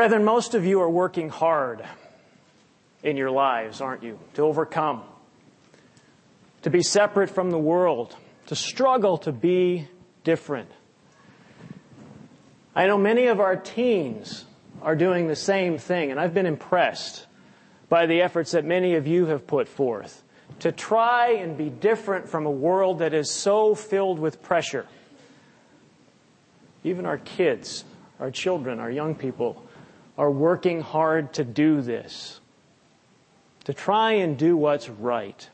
Brethren, most of you are working hard in your lives, aren't you? To overcome, to be separate from the world, to struggle to be different. I know many of our teens are doing the same thing, and I've been impressed by the efforts that many of you have put forth to try and be different from a world that is so filled with pressure. Even our kids, our children, our young people are working hard to do this, to try and do what's right,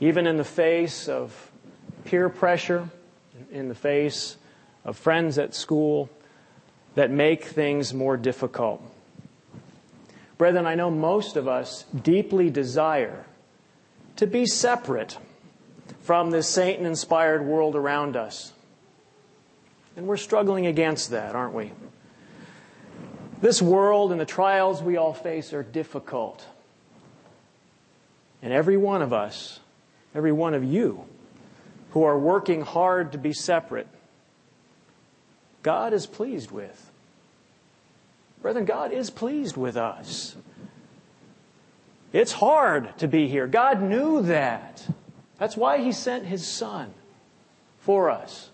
even in the face of peer pressure, in the face of friends at school that make things more difficult. Brethren, I know most of us deeply desire to be separate from this Satan inspired world around us. And we're struggling against that, aren't we? This world and the trials we all face are difficult. And every one of us, every one of you, who are working hard to be separate, God is pleased with. Brethren, God is pleased with us. It's hard to be here. God knew that. That's why He sent His Son for us,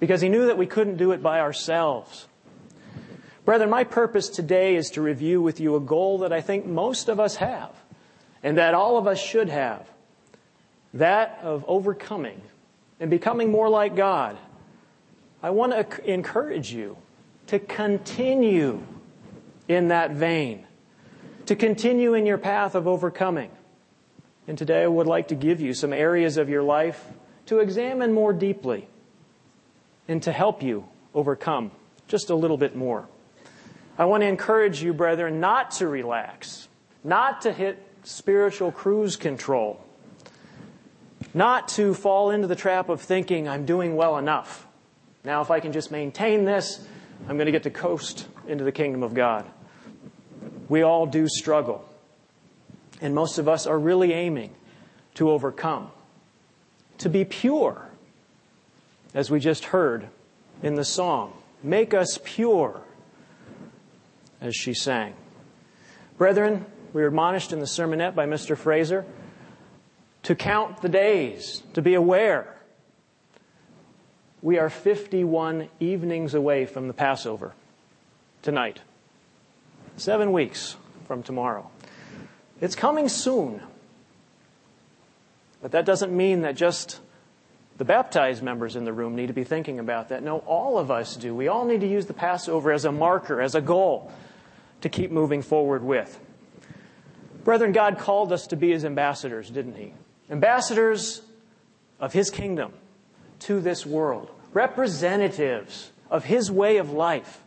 because He knew that we couldn't do it by ourselves. Brethren, my purpose today is to review with you a goal that I think most of us have, and that all of us should have that of overcoming and becoming more like God. I want to encourage you to continue in that vein, to continue in your path of overcoming. And today I would like to give you some areas of your life to examine more deeply and to help you overcome just a little bit more. I want to encourage you, brethren, not to relax, not to hit spiritual cruise control, not to fall into the trap of thinking, I'm doing well enough. Now, if I can just maintain this, I'm going to get to coast into the kingdom of God. We all do struggle. And most of us are really aiming to overcome, to be pure, as we just heard in the song. Make us pure, as she sang. Brethren, we were admonished in the sermonette by Mr. Fraser to count the days, to be aware. We are 51 evenings away from the Passover tonight. Seven weeks from tomorrow. It's coming soon. But that doesn't mean that just the baptized members in the room need to be thinking about that. No, all of us do. We all need to use the Passover as a marker, as a goal to keep moving forward with. Brethren, God called us to be His ambassadors, didn't He? ambassadors of his kingdom to this world, representatives of his way of life.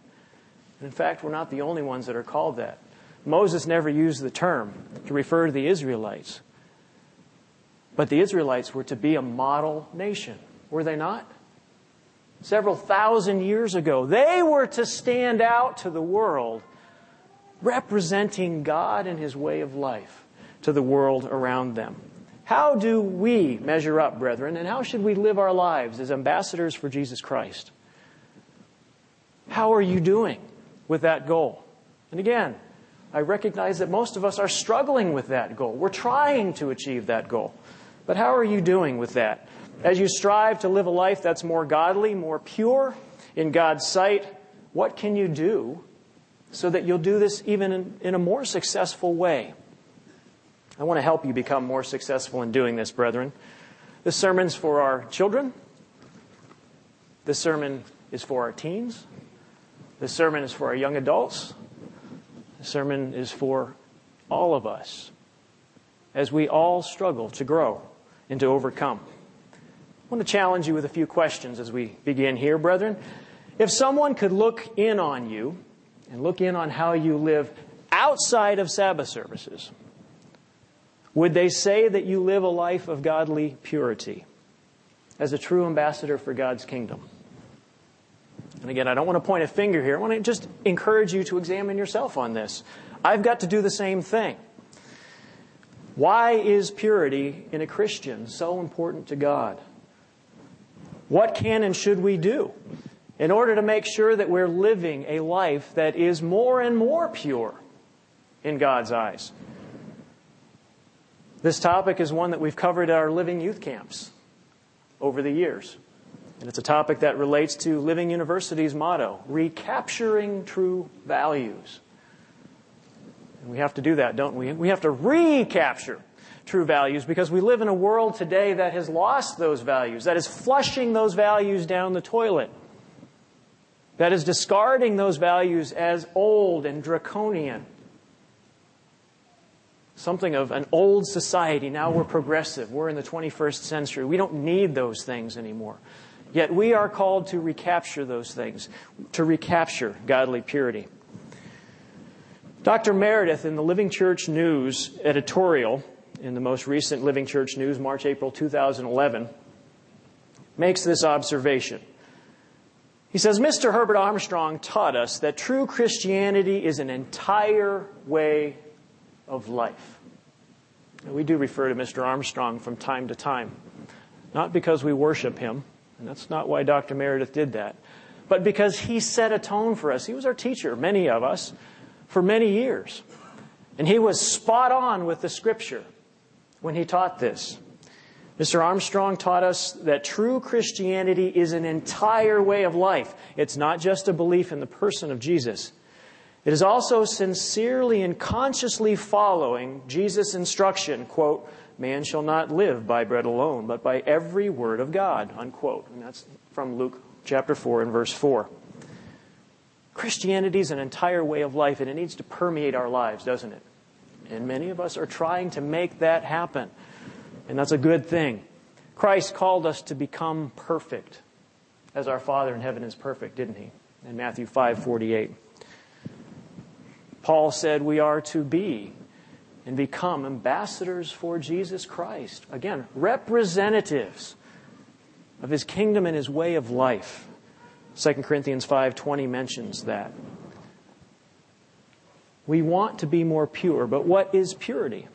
And in fact, we're not the only ones that are called that. Moses never used the term to refer to the Israelites. But the Israelites were to be a model nation, were they not? Several thousand years ago, they were to stand out to the world, representing God and his way of life to the world around them. How do we measure up, brethren, and how should we live our lives as ambassadors for Jesus Christ? How are you doing with that goal? And again, I recognize that most of us are struggling with that goal. We're trying to achieve that goal. But how are you doing with that? As you strive to live a life that's more godly, more pure in God's sight, what can you do so that you'll do this even in, in a more successful way? I want to help you become more successful in doing this, brethren. This sermon's for our children. This sermon is for our teens. This sermon is for our young adults. This sermon is for all of us as we all struggle to grow and to overcome. I want to challenge you with a few questions as we begin here, brethren. If someone could look in on you and look in on how you live outside of Sabbath services, would they say that you live a life of godly purity as a true ambassador for God's kingdom? And again, I don't want to point a finger here. I want to just encourage you to examine yourself on this. I've got to do the same thing. Why is purity in a Christian so important to God? What can and should we do in order to make sure that we're living a life that is more and more pure in God's eyes. This topic is one that we've covered at our living youth camps over the years. And it's a topic that relates to Living University's motto recapturing true values. And we have to do that, don't we? We have to recapture true values because we live in a world today that has lost those values, that is flushing those values down the toilet, that is discarding those values as old and draconian. Something of an old society. Now we're progressive. We're in the 21st century. We don't need those things anymore. Yet we are called to recapture those things, to recapture godly purity. Dr. Meredith in the Living Church News editorial in the most recent Living Church News, March, April 2011, makes this observation. He says, Mr. Herbert Armstrong taught us that true Christianity is an entire way of life. And we do refer to Mr. Armstrong from time to time, not because we worship him, and that's not why Dr. Meredith did that. But because he set a tone for us. He was our teacher, many of us, for many years. And he was spot on with the scripture when he taught this. Mr. Armstrong taught us that true Christianity is an entire way of life. It's not just a belief in the person of Jesus. It is also sincerely and consciously following Jesus' instruction, quote, Man shall not live by bread alone, but by every word of God. Unquote. And that's from Luke chapter 4 and verse 4. Christianity is an entire way of life, and it needs to permeate our lives, doesn't it? And many of us are trying to make that happen. And that's a good thing. Christ called us to become perfect, as our Father in heaven is perfect, didn't he? In Matthew 5 48. Paul said we are to be and become ambassadors for Jesus Christ. Again, representatives of his kingdom and his way of life. 2 Corinthians 5:20 mentions that. We want to be more pure, but what is purity?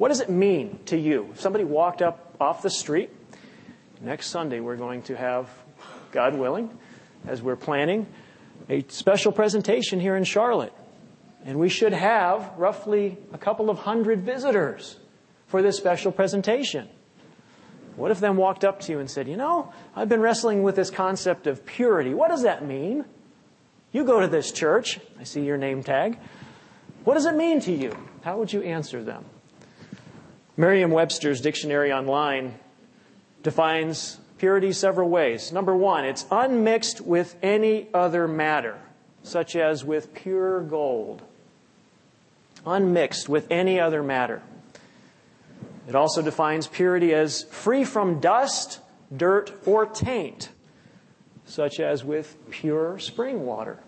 What does it mean to you? If somebody walked up off the street, next Sunday we're going to have, God willing, as we're planning, a special presentation here in Charlotte. And we should have roughly a couple of hundred visitors for this special presentation. What if them walked up to you and said, You know, I've been wrestling with this concept of purity. What does that mean? You go to this church. I see your name tag. What does it mean to you? How would you answer them? Merriam Webster's Dictionary Online defines purity several ways. Number one, it's unmixed with any other matter, such as with pure gold unmixed with any other matter. It also defines purity as free from dust, dirt, or taint, such as with pure spring water.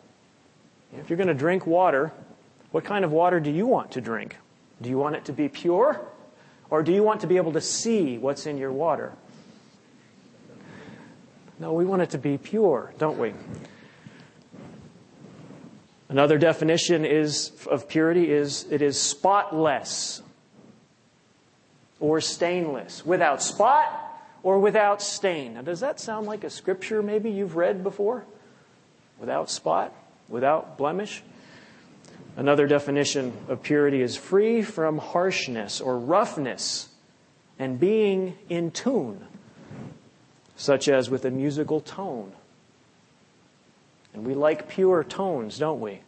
If you're going to drink water, what kind of water do you want to drink? Do you want it to be pure? Or do you want to be able to see what's in your water? No, we want it to be pure, don't we? Another definition is, of purity is it is spotless or stainless, without spot or without stain. Now, does that sound like a scripture maybe you've read before? Without spot, without blemish? Another definition of purity is free from harshness or roughness and being in tune, such as with a musical tone and we like pure tones, don't we?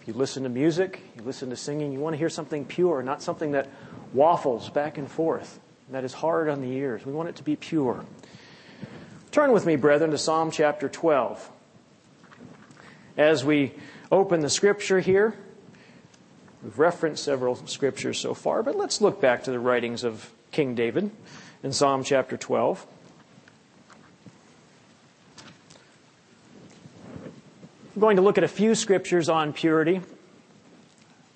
If you listen to music, you listen to singing, you want to hear something pure, not something that waffles back and forth, that is hard on the ears. We want it to be pure. Turn with me, brethren, to Psalm chapter 12. As we open the scripture here, we've referenced several scriptures so far, but let's look back to the writings of King David in Psalm chapter 12. I'm going to look at a few scriptures on purity.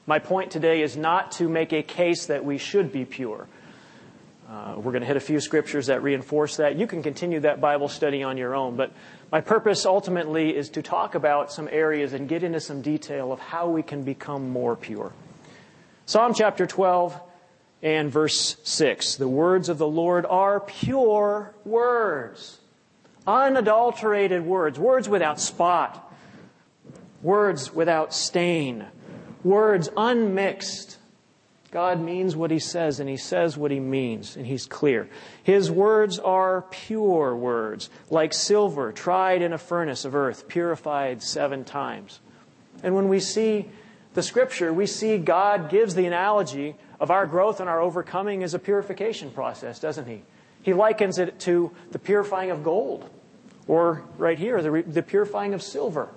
My point today is not to make a case that we should be pure. Uh, we're going to hit a few scriptures that reinforce that. You can continue that Bible study on your own, but my purpose ultimately is to talk about some areas and get into some detail of how we can become more pure. Psalm chapter 12 and verse 6. The words of the Lord are pure words Unadulterated words, words without spot, words without stain, words unmixed. God means what he says, and he says what he means, and he's clear. His words are pure words, like silver tried in a furnace of earth, purified seven times. And when we see the scripture, we see God gives the analogy of our growth and our overcoming as a purification process, doesn't he? He likens it to the purifying of gold, or right here, the, the purifying of silver.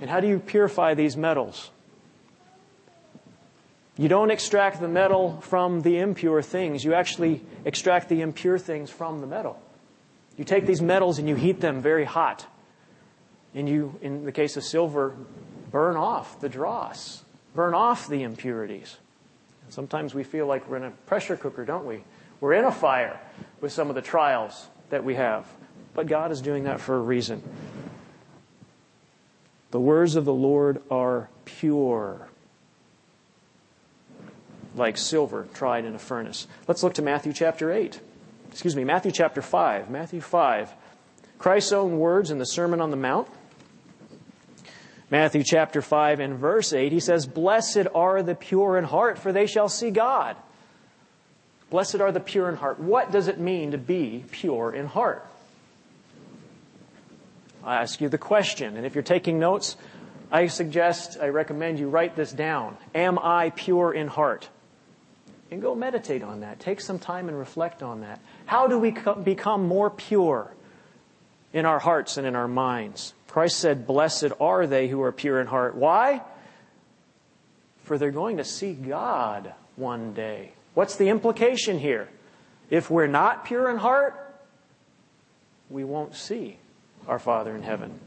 And how do you purify these metals? You don't extract the metal from the impure things. You actually extract the impure things from the metal. You take these metals and you heat them very hot. And you, in the case of silver, burn off the dross, burn off the impurities. And sometimes we feel like we're in a pressure cooker, don't we? We're in a fire with some of the trials that we have. But God is doing that for a reason. The words of the Lord are pure, like silver tried in a furnace. Let's look to Matthew chapter 8. Excuse me, Matthew chapter 5. Matthew 5. Christ's own words in the Sermon on the Mount. Matthew chapter 5 and verse 8, he says, Blessed are the pure in heart, for they shall see God. Blessed are the pure in heart. What does it mean to be pure in heart? I ask you the question, and if you're taking notes, I suggest, I recommend you write this down. Am I pure in heart? And go meditate on that. Take some time and reflect on that. How do we become more pure in our hearts and in our minds? Christ said, Blessed are they who are pure in heart. Why? For they're going to see God one day. What's the implication here? If we're not pure in heart, we won't see our Father in heaven.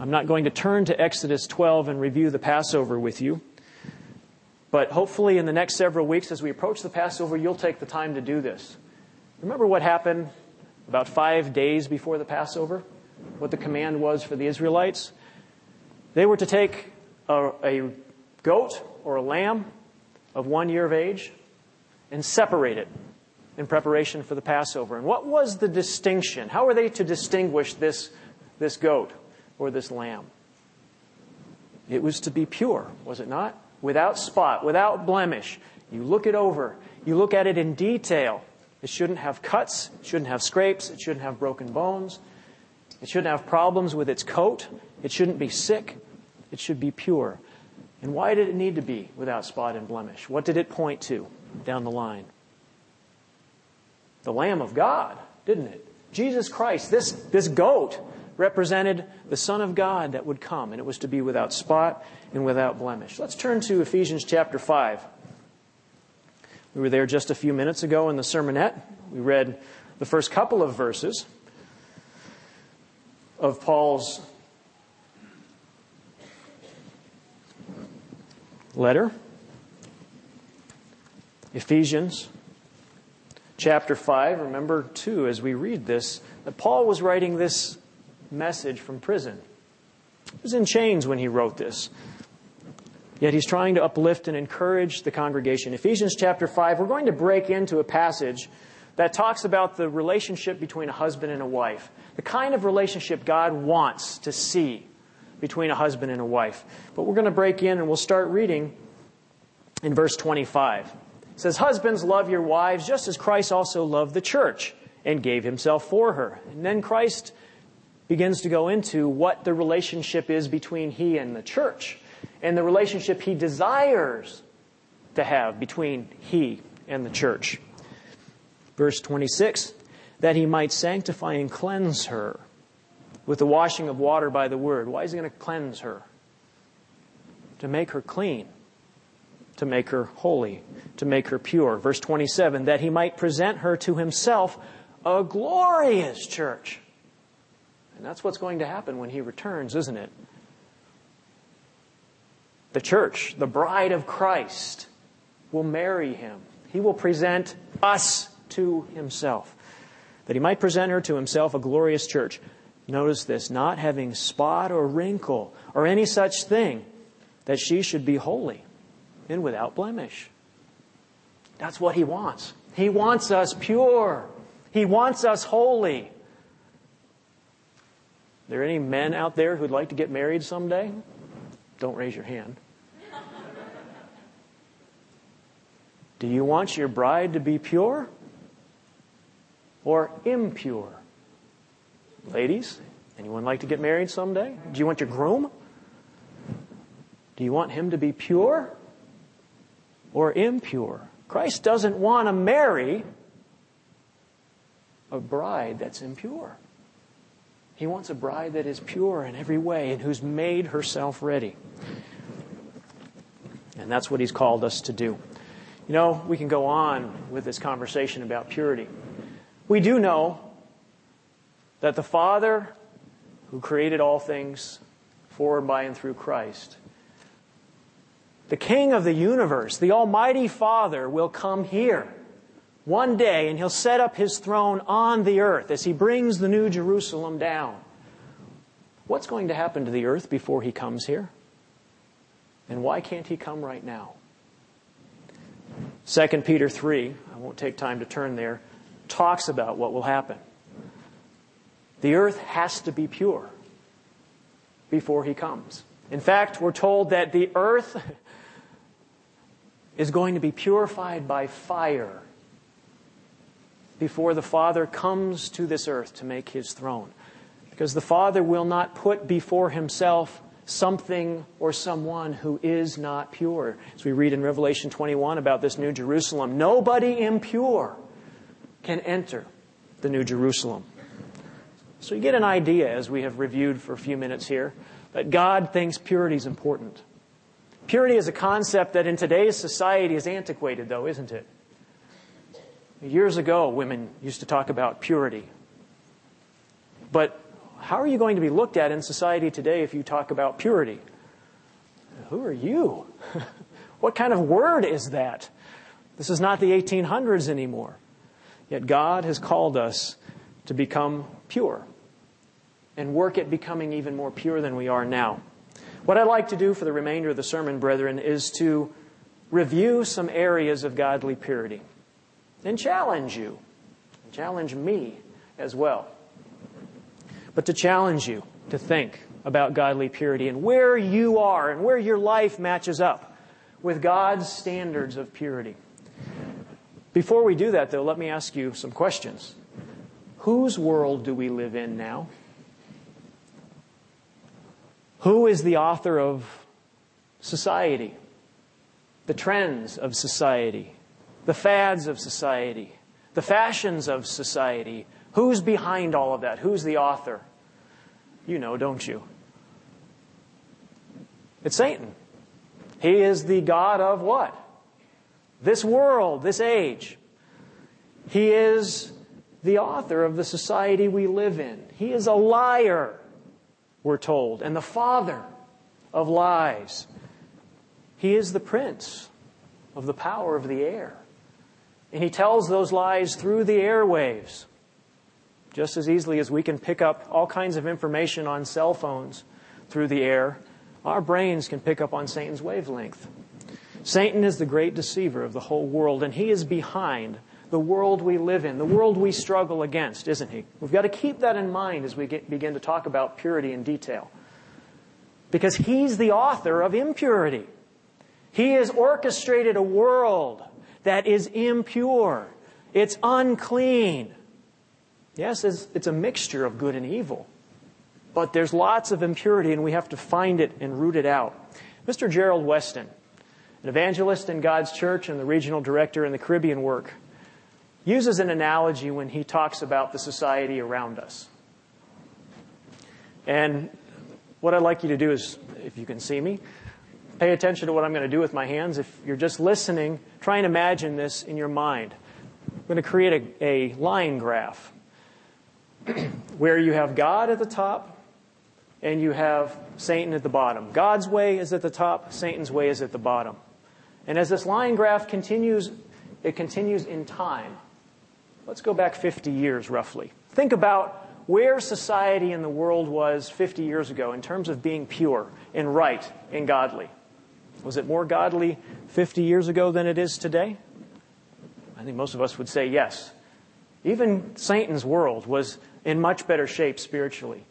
I'm not going to turn to Exodus 12 and review the Passover with you. But hopefully, in the next several weeks, as we approach the Passover, you'll take the time to do this. Remember what happened about five days before the Passover, what the command was for the Israelites. They were to take a, a goat or a lamb of one year of age and separate it in preparation for the Passover. And what was the distinction? How were they to distinguish this, this goat or this lamb? It was to be pure, was it not? Without spot, without blemish. You look it over, you look at it in detail. It shouldn't have cuts, it shouldn't have scrapes, it shouldn't have broken bones, it shouldn't have problems with its coat, it shouldn't be sick, it should be pure. And why did it need to be without spot and blemish? What did it point to down the line? The Lamb of God, didn't it? Jesus Christ, this, this goat represented the Son of God that would come, and it was to be without spot and without blemish. Let's turn to Ephesians chapter 5. We were there just a few minutes ago in the sermonette. We read the first couple of verses of Paul's letter. Ephesians chapter 5. Remember, too, as we read this, that Paul was writing this message from prison. He was in chains when he wrote this. Yet he's trying to uplift and encourage the congregation. Ephesians chapter 5, we're going to break into a passage that talks about the relationship between a husband and a wife, the kind of relationship God wants to see between a husband and a wife. But we're going to break in and we'll start reading in verse 25. It says, Husbands, love your wives just as Christ also loved the church and gave himself for her. And then Christ begins to go into what the relationship is between he and the church and the relationship he desires to have between he and the church. Verse 26 that he might sanctify and cleanse her with the washing of water by the word. Why is he going to cleanse her? To make her clean, to make her holy, to make her pure. Verse 27 that he might present her to himself a glorious church. That's what's going to happen when he returns, isn't it? The church, the bride of Christ, will marry him. He will present us to himself. That he might present her to himself a glorious church. Notice this not having spot or wrinkle or any such thing, that she should be holy and without blemish. That's what he wants. He wants us pure. He wants us holy. Are there any men out there who'd like to get married someday? Don't raise your hand. Do you want your bride to be pure or impure? Ladies, anyone like to get married someday? Do you want your groom? Do you want him to be pure or impure? Christ doesn't want to marry a bride that's impure. He wants a bride that is pure in every way and who's made herself ready. And that's what he's called us to do. You know, we can go on with this conversation about purity. We do know that the Father who created all things for and by and through Christ, the King of the universe, the Almighty Father, will come here one day and he'll set up his throne on the earth as he brings the new Jerusalem down. What's going to happen to the earth before he comes here? And why can't he come right now? 2 Peter 3, I won't take time to turn there, talks about what will happen. The earth has to be pure before he comes. In fact, we're told that the earth is going to be purified by fire before the Father comes to this earth to make his throne. Because the Father will not put before himself something or someone who is not pure. As we read in Revelation 21 about this New Jerusalem, nobody impure can enter the New Jerusalem. So you get an idea, as we have reviewed for a few minutes here, that God thinks purity is important. Purity is a concept that in today's society is antiquated, though, isn't it? Years ago, women used to talk about purity. But how are you going to be looked at in society today if you talk about purity? Who are you? what kind of word is that? This is not the 1800s anymore. Yet God has called us to become pure and work at becoming even more pure than we are now. What I'd like to do for the remainder of the sermon, brethren, is to review some areas of godly purity and challenge you, challenge me as well but to challenge you to think about godly purity and where you are and where your life matches up with God's standards of purity. Before we do that, though, let me ask you some questions. Whose world do we live in now? Who is the author of society? The trends of society? The fads of society? The fashions of society? Who's behind all of that? Who's the author? You know, don't you? It's Satan. He is the God of what? This world, this age. He is the author of the society we live in. He is a liar, we're told, and the father of lies. He is the prince of the power of the air. And he tells those lies through the airwaves just as easily as we can pick up all kinds of information on cell phones through the air, our brains can pick up on Satan's wavelength. Satan is the great deceiver of the whole world, and he is behind the world we live in, the world we struggle against, isn't he? We've got to keep that in mind as we get, begin to talk about purity in detail. Because he's the author of impurity. He has orchestrated a world that is impure. It's unclean. Yes, it's, it's a mixture of good and evil. But there's lots of impurity, and we have to find it and root it out. Mr. Gerald Weston, an evangelist in God's church and the regional director in the Caribbean work, uses an analogy when he talks about the society around us. And what I'd like you to do is, if you can see me, pay attention to what I'm going to do with my hands. If you're just listening, try and imagine this in your mind. I'm going to create a, a line graph. where you have God at the top and you have Satan at the bottom. God's way is at the top, Satan's way is at the bottom. And as this line graph continues, it continues in time. Let's go back 50 years roughly. Think about where society in the world was 50 years ago in terms of being pure and right and godly. Was it more godly 50 years ago than it is today? I think most of us would say yes. Even Satan's world was in much better shape spiritually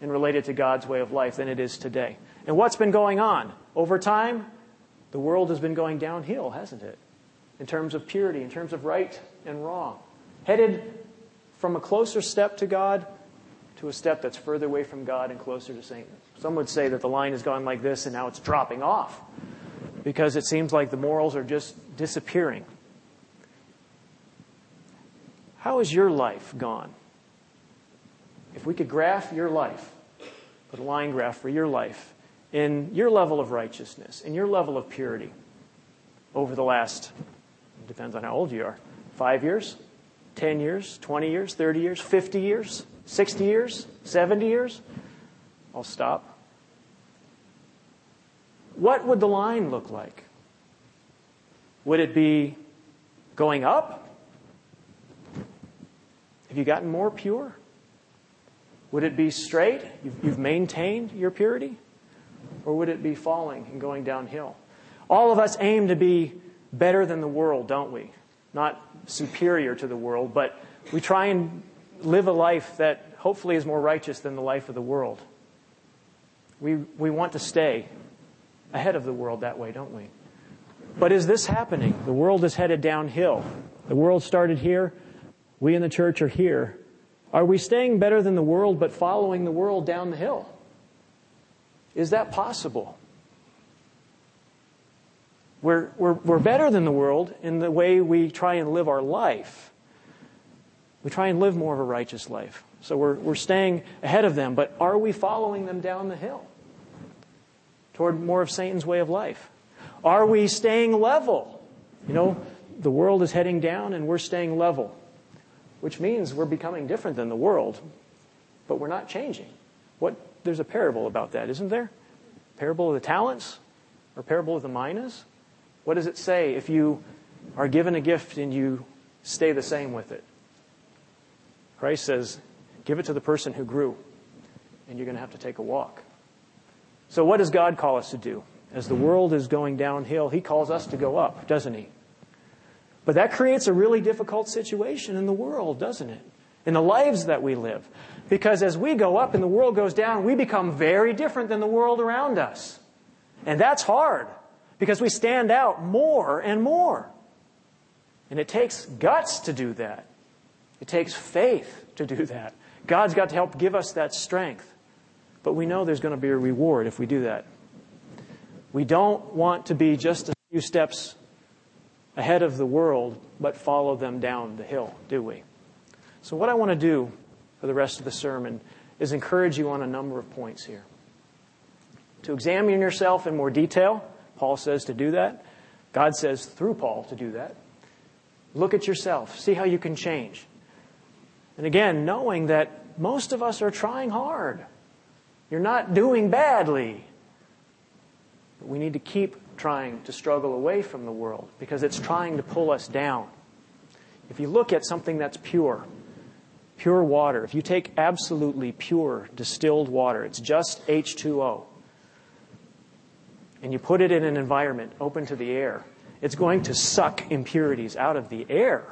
and related to God's way of life than it is today. And what's been going on? Over time, the world has been going downhill, hasn't it? In terms of purity, in terms of right and wrong. Headed from a closer step to God to a step that's further away from God and closer to Satan. Some would say that the line has gone like this and now it's dropping off because it seems like the morals are just disappearing. How has your life gone? If we could graph your life, put a line graph for your life in your level of righteousness, in your level of purity over the last, depends on how old you are, five years, 10 years, 20 years, 30 years, 50 years, 60 years, 70 years? I'll stop. What would the line look like? Would it be going up? Have you gotten more pure? Would it be straight? You've, you've, maintained your purity? Or would it be falling and going downhill? All of us aim to be better than the world, don't we? Not superior to the world, but we try and live a life that hopefully is more righteous than the life of the world. We, we want to stay ahead of the world that way, don't we? But is this happening? The world is headed downhill. The world started here. We in the church are here. Are we staying better than the world but following the world down the hill? Is that possible? We're, we're, we're better than the world in the way we try and live our life. We try and live more of a righteous life. So we're, we're staying ahead of them, but are we following them down the hill toward more of Satan's way of life? Are we staying level? You know, the world is heading down and we're staying level, which means we're becoming different than the world, but we're not changing. What, there's a parable about that, isn't there? Parable of the talents or parable of the minas? What does it say if you are given a gift and you stay the same with it? Christ says, give it to the person who grew, and you're going to have to take a walk. So, what does God call us to do? As the world is going downhill, He calls us to go up, doesn't He? But that creates a really difficult situation in the world, doesn't it? In the lives that we live. Because as we go up and the world goes down, we become very different than the world around us. And that's hard because we stand out more and more. And it takes guts to do that. It takes faith to do that. God's got to help give us that strength. But we know there's going to be a reward if we do that. We don't want to be just a few steps ahead of the world, but follow them down the hill, do we? So, what I want to do for the rest of the sermon is encourage you on a number of points here. To examine yourself in more detail, Paul says to do that. God says through Paul to do that. Look at yourself. See how you can change. And again, knowing that most of us are trying hard. You're not doing badly. But we need to keep trying to struggle away from the world because it's trying to pull us down. If you look at something that's pure, pure water, if you take absolutely pure distilled water, it's just H2O and you put it in an environment open to the air, it's going to suck impurities out of the air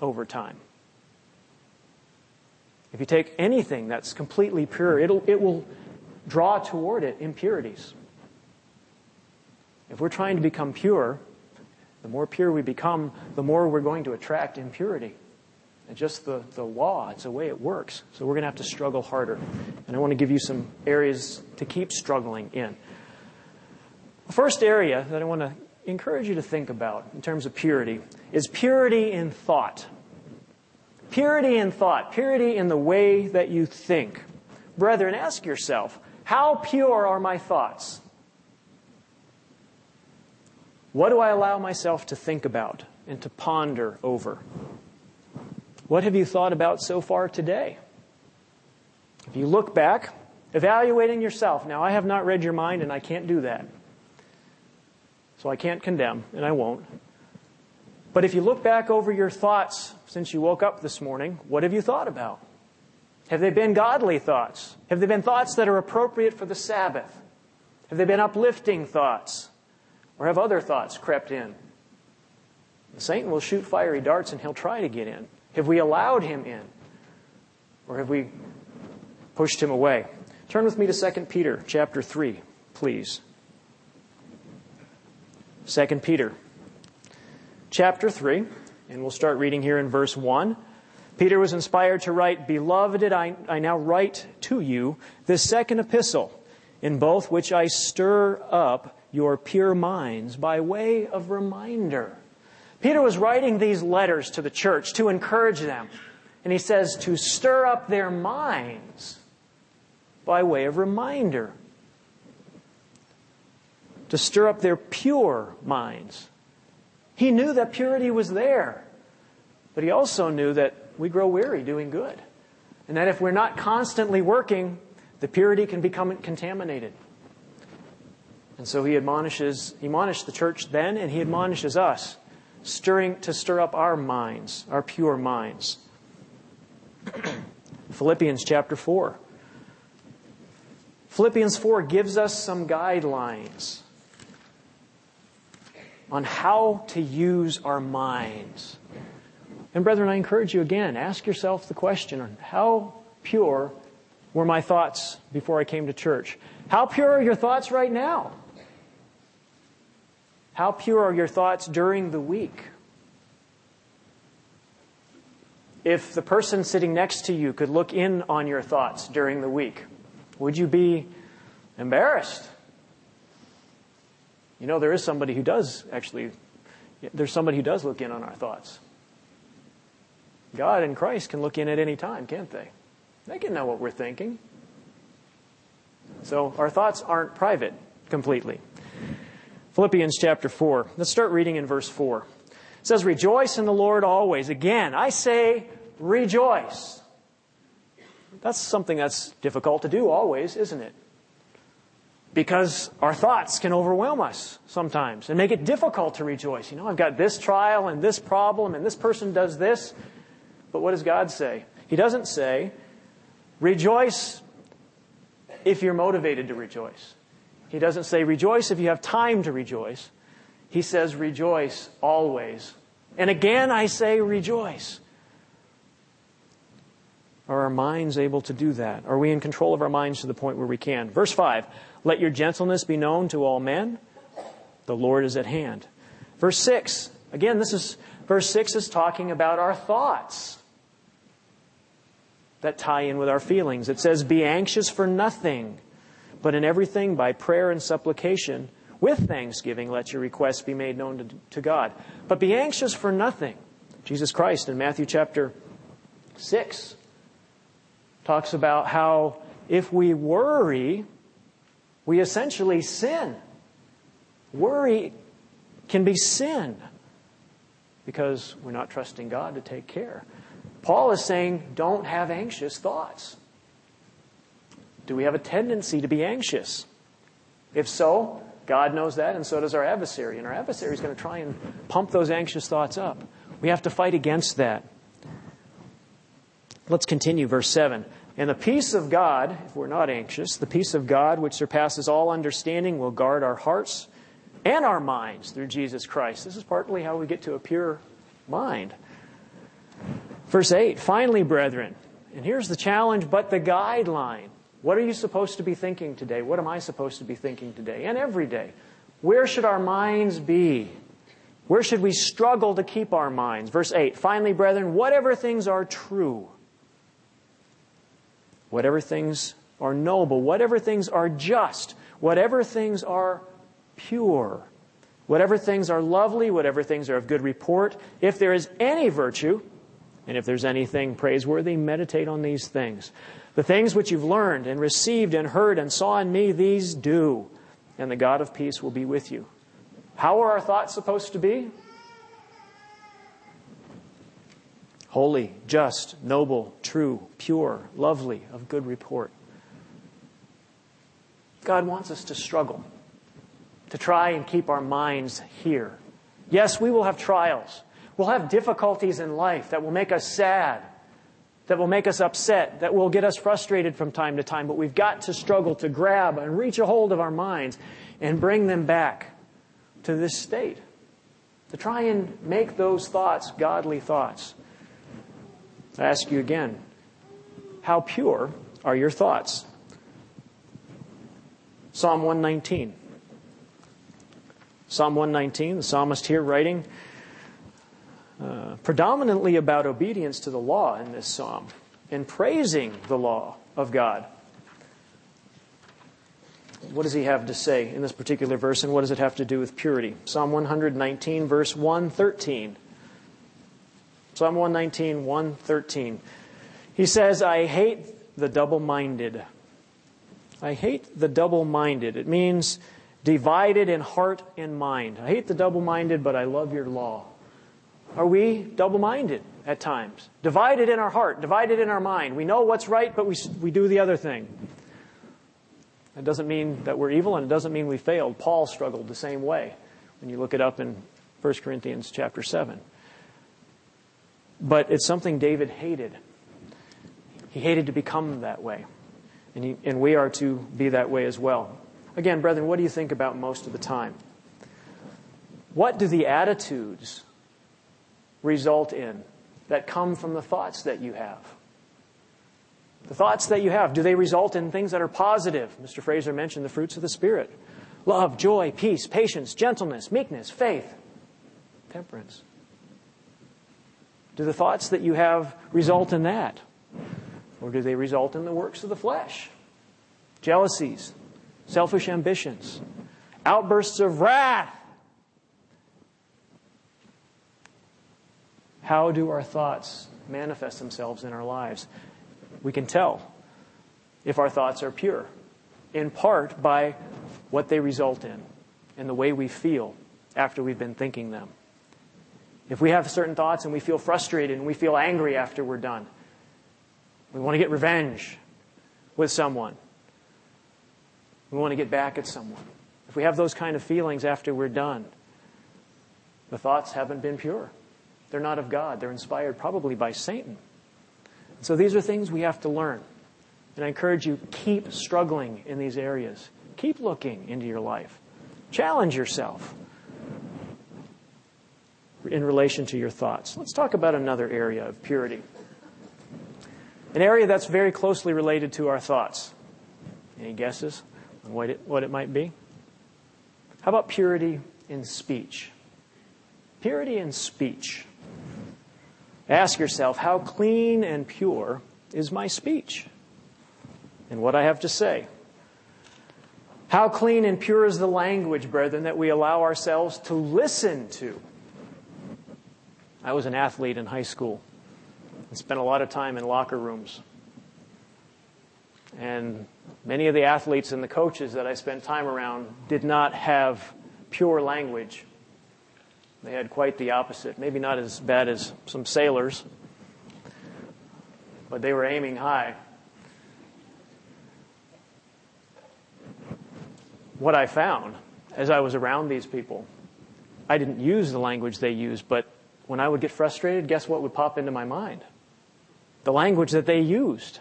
over time. If you take anything that's completely pure, it'll, it will draw toward it impurities. If we're trying to become pure, the more pure we become, the more we're going to attract impurity. It's just the, the law, it's the way it works. So we're going to have to struggle harder. And I want to give you some areas to keep struggling in. The first area that I want to encourage you to think about in terms of purity is purity in thought. Purity in thought, purity in the way that you think. Brethren, ask yourself, how pure are my thoughts? What do I allow myself to think about and to ponder over? What have you thought about so far today? If you look back, evaluating yourself, now I have not read your mind and I can't do that. So I can't condemn, and I won't. But if you look back over your thoughts since you woke up this morning, what have you thought about? Have they been godly thoughts? Have they been thoughts that are appropriate for the Sabbath? Have they been uplifting thoughts? Or have other thoughts crept in? Satan will shoot fiery darts and he'll try to get in. Have we allowed him in? Or have we pushed him away? Turn with me to 2 Peter chapter 3, please. 2 Peter chapter 3, and we'll start reading here in verse 1. Peter was inspired to write, Beloved, I, I now write to you this second epistle, in both which I stir up your pure minds by way of reminder. Peter was writing these letters to the church to encourage them. And he says to stir up their minds by way of reminder. To stir up their pure minds. He knew that purity was there. But he also knew that we grow weary doing good. And that if we're not constantly working, the purity can become contaminated. And so he admonishes, he admonished the church then, and he admonishes us, stirring to stir up our minds, our pure minds. Philippians chapter 4. Philippians 4 gives us some guidelines on how to use our minds. And brethren, I encourage you again, ask yourself the question, how pure were my thoughts before I came to church? How pure are your thoughts right now? How pure are your thoughts during the week? If the person sitting next to you could look in on your thoughts during the week, would you be embarrassed? You know, there is somebody who does actually, there's somebody who does look in on our thoughts. God and Christ can look in at any time, can't they? They can know what we're thinking. So our thoughts aren't private completely. Philippians chapter 4. Let's start reading in verse 4. It says, Rejoice in the Lord always. Again, I say, rejoice. That's something that's difficult to do always, isn't it? Because our thoughts can overwhelm us sometimes and make it difficult to rejoice. You know, I've got this trial and this problem and this person does this. But what does God say? He doesn't say, rejoice if you're motivated to rejoice. He doesn't say rejoice if you have time to rejoice. He says rejoice always. And again, I say rejoice. Are our minds able to do that? Are we in control of our minds to the point where we can? Verse 5 Let your gentleness be known to all men. The Lord is at hand. Verse 6 Again, this is verse 6 is talking about our thoughts that tie in with our feelings. It says, Be anxious for nothing but in everything, by prayer and supplication, with thanksgiving, let your requests be made known to, to God. But be anxious for nothing. Jesus Christ in Matthew chapter 6 talks about how if we worry, we essentially sin. Worry can be sin because we're not trusting God to take care. Paul is saying, don't have anxious thoughts. Do we have a tendency to be anxious? If so, God knows that, and so does our adversary. And our adversary is going to try and pump those anxious thoughts up. We have to fight against that. Let's continue, verse 7. And the peace of God, if we're not anxious, the peace of God, which surpasses all understanding, will guard our hearts and our minds through Jesus Christ. This is partly how we get to a pure mind. Verse 8 Finally, brethren, and here's the challenge, but the guideline. What are you supposed to be thinking today? What am I supposed to be thinking today and every day? Where should our minds be? Where should we struggle to keep our minds? Verse 8 Finally, brethren, whatever things are true, whatever things are noble, whatever things are just, whatever things are pure, whatever things are lovely, whatever things are of good report, if there is any virtue, and if there's anything praiseworthy, meditate on these things. The things which you've learned and received and heard and saw in me, these do, and the God of peace will be with you. How are our thoughts supposed to be? Holy, just, noble, true, pure, lovely, of good report. God wants us to struggle, to try and keep our minds here. Yes, we will have trials. We'll have difficulties in life that will make us sad that will make us upset, that will get us frustrated from time to time, but we've got to struggle to grab and reach a hold of our minds and bring them back to this state. To try and make those thoughts godly thoughts. I ask you again, how pure are your thoughts? Psalm 119. Psalm 119, the psalmist here writing uh, predominantly about obedience to the law in this psalm and praising the law of God. What does he have to say in this particular verse, and what does it have to do with purity? Psalm 119, verse 113. Psalm 119, 113. He says, I hate the double minded. I hate the double minded. It means divided in heart and mind. I hate the double minded, but I love your law. Are we double minded at times? Divided in our heart, divided in our mind. We know what's right, but we, we do the other thing. It doesn't mean that we're evil, and it doesn't mean we failed. Paul struggled the same way when you look it up in 1 Corinthians chapter 7. But it's something David hated. He hated to become that way. And, he, and we are to be that way as well. Again, brethren, what do you think about most of the time? What do the attitudes result in that come from the thoughts that you have? The thoughts that you have, do they result in things that are positive? Mr. Fraser mentioned the fruits of the Spirit love, joy, peace, patience, gentleness, meekness, faith, temperance. Do the thoughts that you have result in that? Or do they result in the works of the flesh? Jealousies, selfish ambitions, outbursts of wrath. How do our thoughts manifest themselves in our lives? We can tell if our thoughts are pure, in part by what they result in and the way we feel after we've been thinking them. If we have certain thoughts and we feel frustrated and we feel angry after we're done, we want to get revenge with someone. We want to get back at someone. If we have those kind of feelings after we're done, the thoughts haven't been pure. They're not of God. They're inspired probably by Satan. So these are things we have to learn. And I encourage you, keep struggling in these areas. Keep looking into your life. Challenge yourself in relation to your thoughts. Let's talk about another area of purity. An area that's very closely related to our thoughts. Any guesses on what it, what it might be? How about purity in speech? Purity in speech. Ask yourself, how clean and pure is my speech and what I have to say? How clean and pure is the language, brethren, that we allow ourselves to listen to? I was an athlete in high school and spent a lot of time in locker rooms. And many of the athletes and the coaches that I spent time around did not have pure language. They had quite the opposite. Maybe not as bad as some sailors, but they were aiming high. What I found as I was around these people, I didn't use the language they used, but when I would get frustrated, guess what would pop into my mind? The language that they used.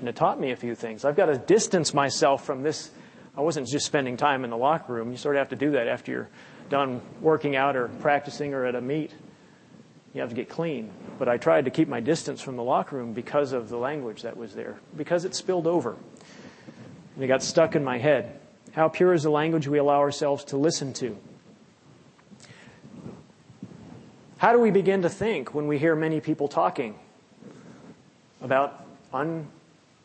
And it taught me a few things. I've got to distance myself from this I wasn't just spending time in the locker room. You sort of have to do that after you're done working out or practicing or at a meet. You have to get clean. But I tried to keep my distance from the locker room because of the language that was there, because it spilled over. And it got stuck in my head. How pure is the language we allow ourselves to listen to? How do we begin to think when we hear many people talking about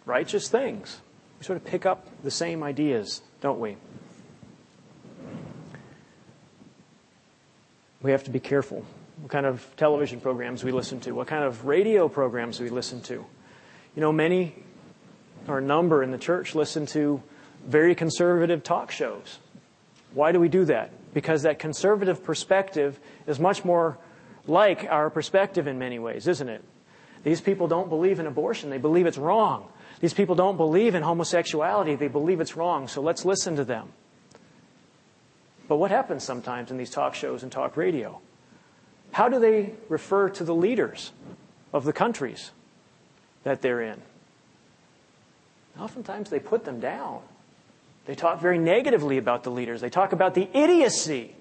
unrighteous things? We sort of pick up the same ideas, don't we? We have to be careful what kind of television programs we listen to, what kind of radio programs we listen to. You know, many or a number in the church listen to very conservative talk shows. Why do we do that? Because that conservative perspective is much more like our perspective in many ways, isn't it? These people don't believe in abortion, they believe it's wrong. These people don't believe in homosexuality, they believe it's wrong, so let's listen to them. But what happens sometimes in these talk shows and talk radio? How do they refer to the leaders of the countries that they're in? Oftentimes they put them down. They talk very negatively about the leaders. They talk about the idiocy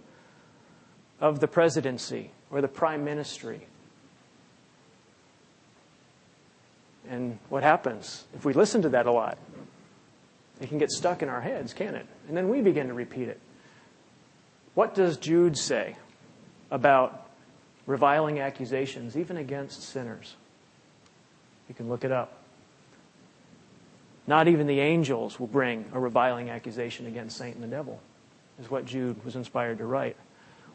of the presidency or the prime ministry. And what happens if we listen to that a lot? It can get stuck in our heads, can it? And then we begin to repeat it. What does Jude say about reviling accusations, even against sinners? You can look it up. Not even the angels will bring a reviling accusation against Satan the devil, is what Jude was inspired to write.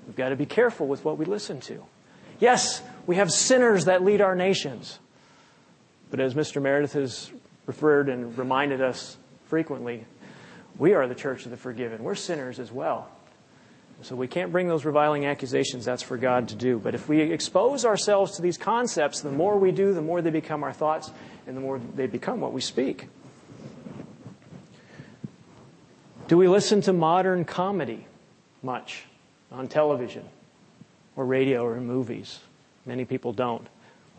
We've got to be careful with what we listen to. Yes, we have sinners that lead our nations. But as Mr. Meredith has referred and reminded us frequently, we are the church of the forgiven. We're sinners as well. So we can't bring those reviling accusations. That's for God to do. But if we expose ourselves to these concepts, the more we do, the more they become our thoughts, and the more they become what we speak. Do we listen to modern comedy much on television or radio or in movies? Many people don't.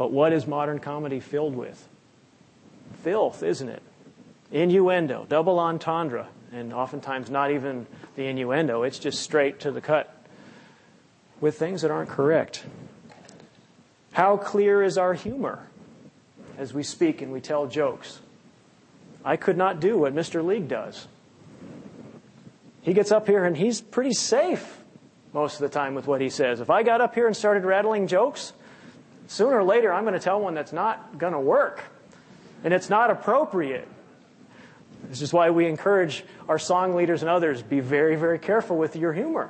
But what is modern comedy filled with? Filth, isn't it? Innuendo, double entendre, and oftentimes not even the innuendo, it's just straight to the cut with things that aren't correct. How clear is our humor as we speak and we tell jokes? I could not do what Mr. League does. He gets up here and he's pretty safe most of the time with what he says. If I got up here and started rattling jokes, sooner or later I'm going to tell one that's not going to work. And it's not appropriate. This is why we encourage our song leaders and others be very, very careful with your humor.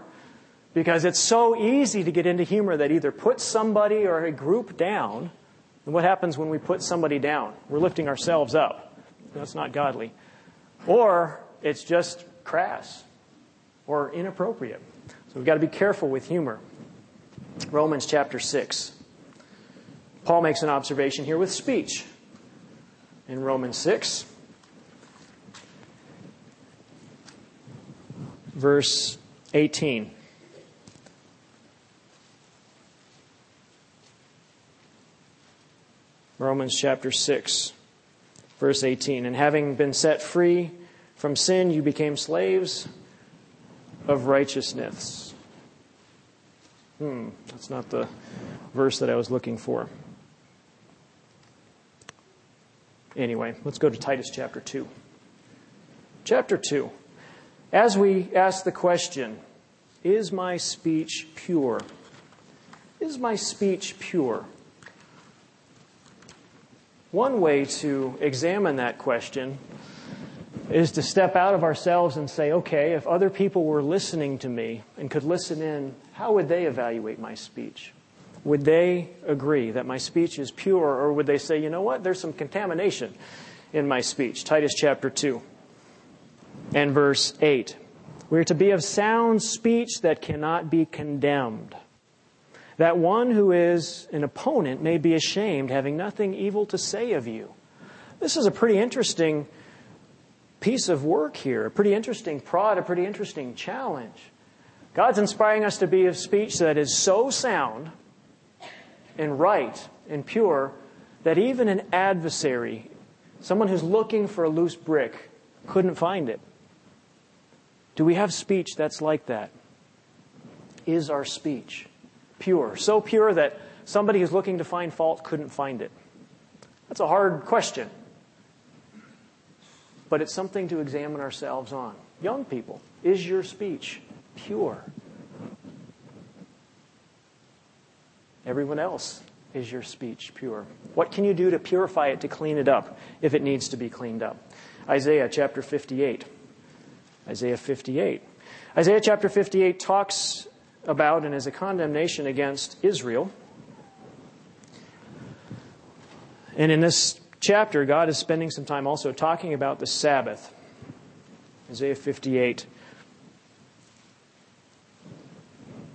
Because it's so easy to get into humor that either puts somebody or a group down. And what happens when we put somebody down? We're lifting ourselves up. That's not godly. Or it's just crass or inappropriate. So we've got to be careful with humor. Romans chapter 6. Paul makes an observation here with speech. In Romans 6, verse 18. Romans chapter 6, verse 18. And having been set free from sin, you became slaves of righteousness. Hmm, that's not the verse that I was looking for. Anyway, let's go to Titus chapter 2. Chapter 2. As we ask the question, is my speech pure? Is my speech pure? One way to examine that question is to step out of ourselves and say, okay, if other people were listening to me and could listen in, how would they evaluate my speech? Would they agree that my speech is pure, or would they say, you know what, there's some contamination in my speech? Titus chapter 2 and verse 8. We are to be of sound speech that cannot be condemned. That one who is an opponent may be ashamed, having nothing evil to say of you. This is a pretty interesting piece of work here, a pretty interesting prod, a pretty interesting challenge. God's inspiring us to be of speech that is so sound and right and pure that even an adversary, someone who's looking for a loose brick, couldn't find it. Do we have speech that's like that? Is our speech pure? So pure that somebody who's looking to find fault couldn't find it? That's a hard question but it's something to examine ourselves on. Young people, is your speech pure? Everyone else, is your speech pure? What can you do to purify it, to clean it up, if it needs to be cleaned up? Isaiah chapter 58. Isaiah 58. Isaiah chapter 58 talks about and is a condemnation against Israel. And in this chapter, God is spending some time also talking about the Sabbath. Isaiah 58.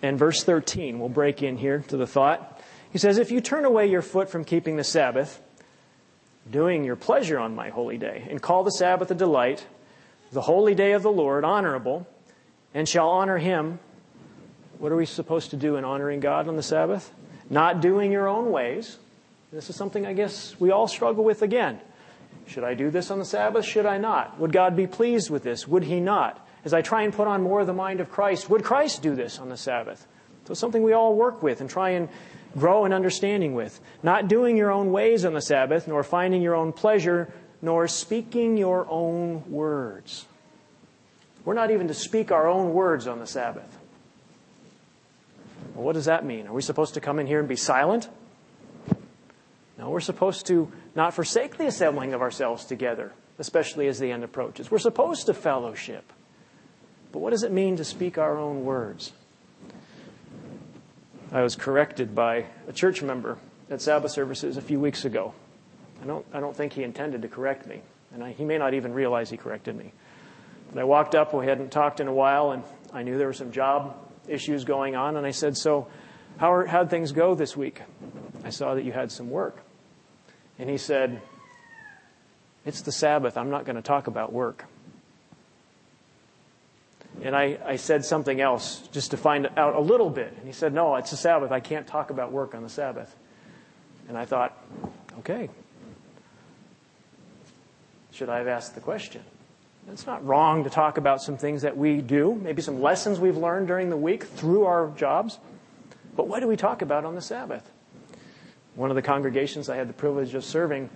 And verse 13, we'll break in here to the thought. He says, If you turn away your foot from keeping the Sabbath, doing your pleasure on my holy day, and call the Sabbath a delight, the holy day of the Lord honorable, and shall honor him, what are we supposed to do in honoring God on the Sabbath? Not doing your own ways, this is something I guess we all struggle with again. Should I do this on the Sabbath? Should I not? Would God be pleased with this? Would He not? As I try and put on more of the mind of Christ, would Christ do this on the Sabbath? So it's something we all work with and try and grow in understanding with. Not doing your own ways on the Sabbath, nor finding your own pleasure, nor speaking your own words. We're not even to speak our own words on the Sabbath. Well, what does that mean? Are we supposed to come in here and be silent? No, we're supposed to not forsake the assembling of ourselves together, especially as the end approaches. We're supposed to fellowship. But what does it mean to speak our own words? I was corrected by a church member at Sabbath services a few weeks ago. I don't, I don't think he intended to correct me, and I, he may not even realize he corrected me. But I walked up, we hadn't talked in a while, and I knew there were some job issues going on, and I said, So, how are, how'd things go this week? I saw that you had some work. And he said, It's the Sabbath. I'm not going to talk about work. And I, I said something else just to find out a little bit. And he said, No, it's the Sabbath. I can't talk about work on the Sabbath. And I thought, Okay. Should I have asked the question? It's not wrong to talk about some things that we do, maybe some lessons we've learned during the week through our jobs. But what do we talk about on the Sabbath? One of the congregations I had the privilege of serving,